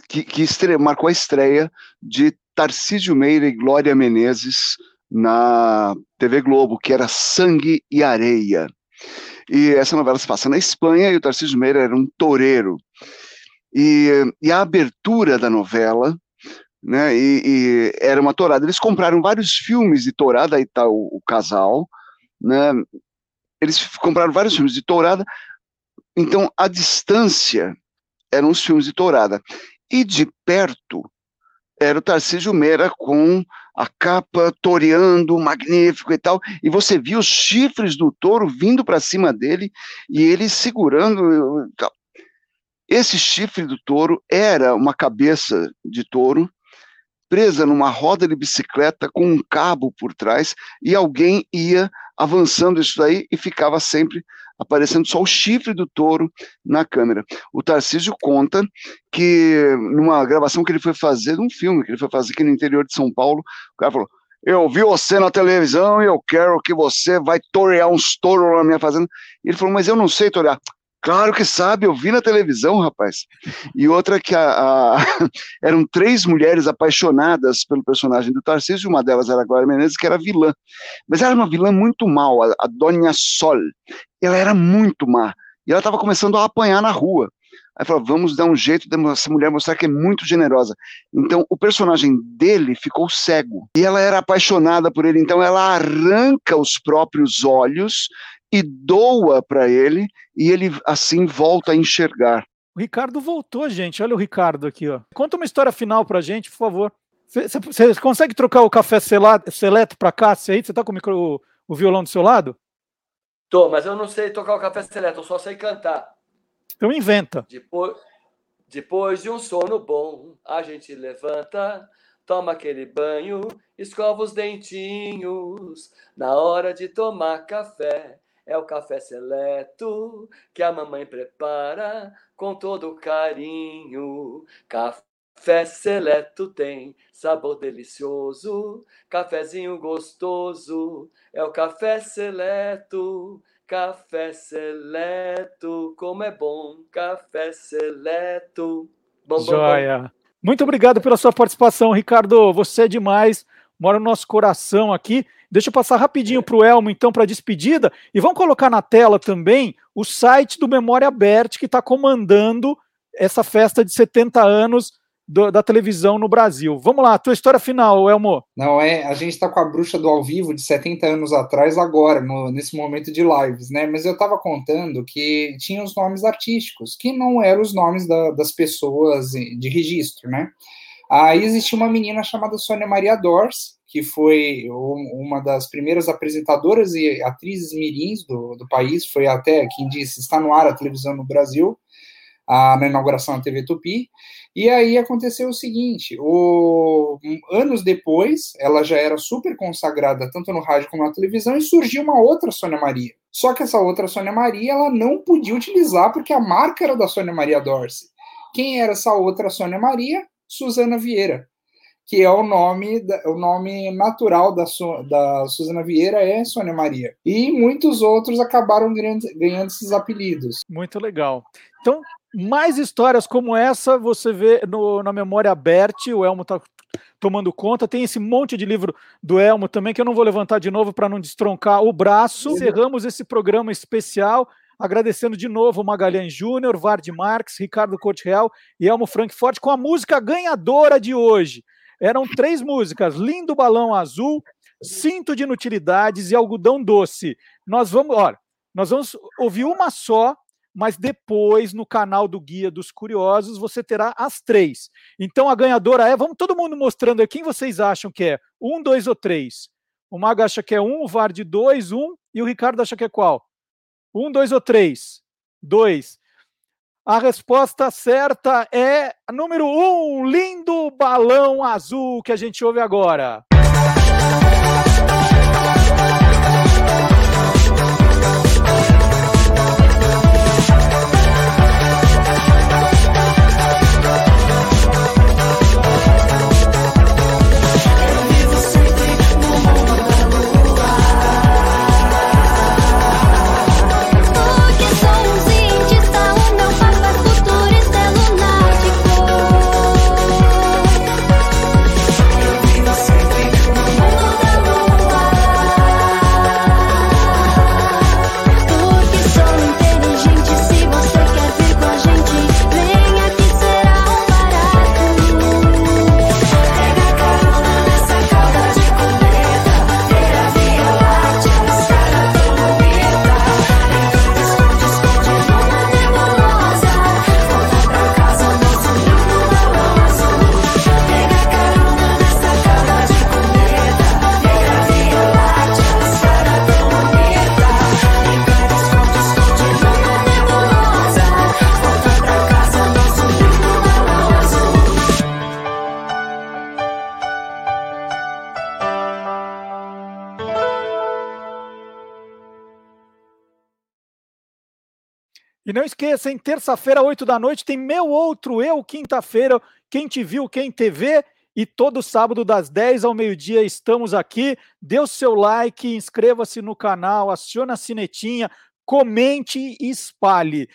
que, que estre, marcou a estreia de Tarcísio Meira e Glória Menezes na TV Globo, que era Sangue e Areia. E essa novela se passa na Espanha e o Tarcísio Meira era um toureiro. E, e a abertura da novela, né, e, e, era uma tourada. Eles compraram vários filmes de tourada, aí tá o, o casal, né, eles compraram vários filmes de tourada, então a distância eram os filmes de tourada. E de perto era o Tarcísio Meira com a capa toreando, magnífico e tal, e você via os chifres do touro vindo para cima dele e ele segurando. Esse chifre do touro era uma cabeça de touro presa numa roda de bicicleta com um cabo por trás e alguém ia avançando isso daí e ficava sempre aparecendo só o chifre do touro na câmera. O Tarcísio conta que numa gravação que ele foi fazer, um filme que ele foi fazer aqui no interior de São Paulo, o cara falou: Eu vi você na televisão e eu quero que você vai torear uns touros na minha fazenda. Ele falou: Mas eu não sei torear. Claro que sabe, eu vi na televisão, rapaz. E outra que a, a, eram três mulheres apaixonadas pelo personagem do Tarcísio, uma delas era a Glória Menezes, que era vilã. Mas era uma vilã muito mal, a, a Dona Sol. Ela era muito má. E ela estava começando a apanhar na rua. Aí falou: vamos dar um jeito dessa mulher mostrar que é muito generosa. Então o personagem dele ficou cego. E ela era apaixonada por ele, então ela arranca os próprios olhos e doa para ele, e ele assim volta a enxergar. O Ricardo voltou, gente. Olha o Ricardo aqui, ó. Conta uma história final pra gente, por favor. Você consegue trocar o café seleto pra Cássia aí? Você tá com o, micro, o, o violão do seu lado? Tô, mas eu não sei tocar o café seleto, eu só sei cantar. Então inventa. Depois, depois de um sono bom, a gente levanta, toma aquele banho, escova os dentinhos. Na hora de tomar café, é o café seleto que a mamãe prepara com todo carinho. Café seleto tem sabor delicioso, cafezinho gostoso. É o café seleto, café seleto. Como é bom, café seleto. Bom, Joia. Bom, bom. Muito obrigado pela sua participação, Ricardo. Você é demais, mora no nosso coração aqui. Deixa eu passar rapidinho para o Elmo, então, para despedida. E vamos colocar na tela também o site do Memória Bert, que está comandando essa festa de 70 anos do, da televisão no Brasil. Vamos lá, tua história final, Elmo. Não, é, a gente está com a bruxa do ao vivo de 70 anos atrás, agora, no, nesse momento de lives, né? Mas eu estava contando que tinha os nomes artísticos, que não eram os nomes da, das pessoas de registro, né? Aí existia uma menina chamada Sônia Maria Dors, que foi uma das primeiras apresentadoras e atrizes mirins do, do país, foi até quem disse, está no ar a televisão no Brasil, a, na inauguração da TV Tupi, e aí aconteceu o seguinte, o, anos depois, ela já era super consagrada tanto no rádio como na televisão, e surgiu uma outra Sônia Maria. Só que essa outra Sônia Maria, ela não podia utilizar, porque a marca era da Sônia Maria Dorce. Quem era essa outra Sônia Maria? Suzana Vieira que é o nome, o nome natural da, da Suzana Vieira é Sônia Maria. E muitos outros acabaram ganhando, ganhando esses apelidos. Muito legal. Então, mais histórias como essa você vê no, na Memória Aberta, o Elmo está tomando conta. Tem esse monte de livro do Elmo também, que eu não vou levantar de novo para não destroncar o braço. Encerramos esse programa especial agradecendo de novo Magalhães Júnior, Vard Marques, Ricardo Corte Real e Elmo Frankfurt com a música ganhadora de hoje. Eram três músicas: Lindo Balão Azul, Cinto de Inutilidades e Algodão Doce. Nós vamos, olha, nós vamos ouvir uma só, mas depois no canal do Guia dos Curiosos você terá as três. Então a ganhadora é, vamos todo mundo mostrando quem vocês acham que é, um, dois ou três. O Mago acha que é um, o Vard dois, um, e o Ricardo acha que é qual? Um, dois ou três? Dois. A resposta certa é número um, lindo balão azul que a gente ouve agora. E não esqueça, em terça-feira, 8 da noite, tem meu outro eu, quinta-feira, quem te viu, quem TV. E todo sábado, das 10 ao meio-dia, estamos aqui. Dê o seu like, inscreva-se no canal, acione a sinetinha, comente e espalhe.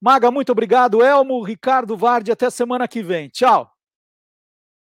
Maga, muito obrigado. Elmo, Ricardo Vardi, até semana que vem. Tchau.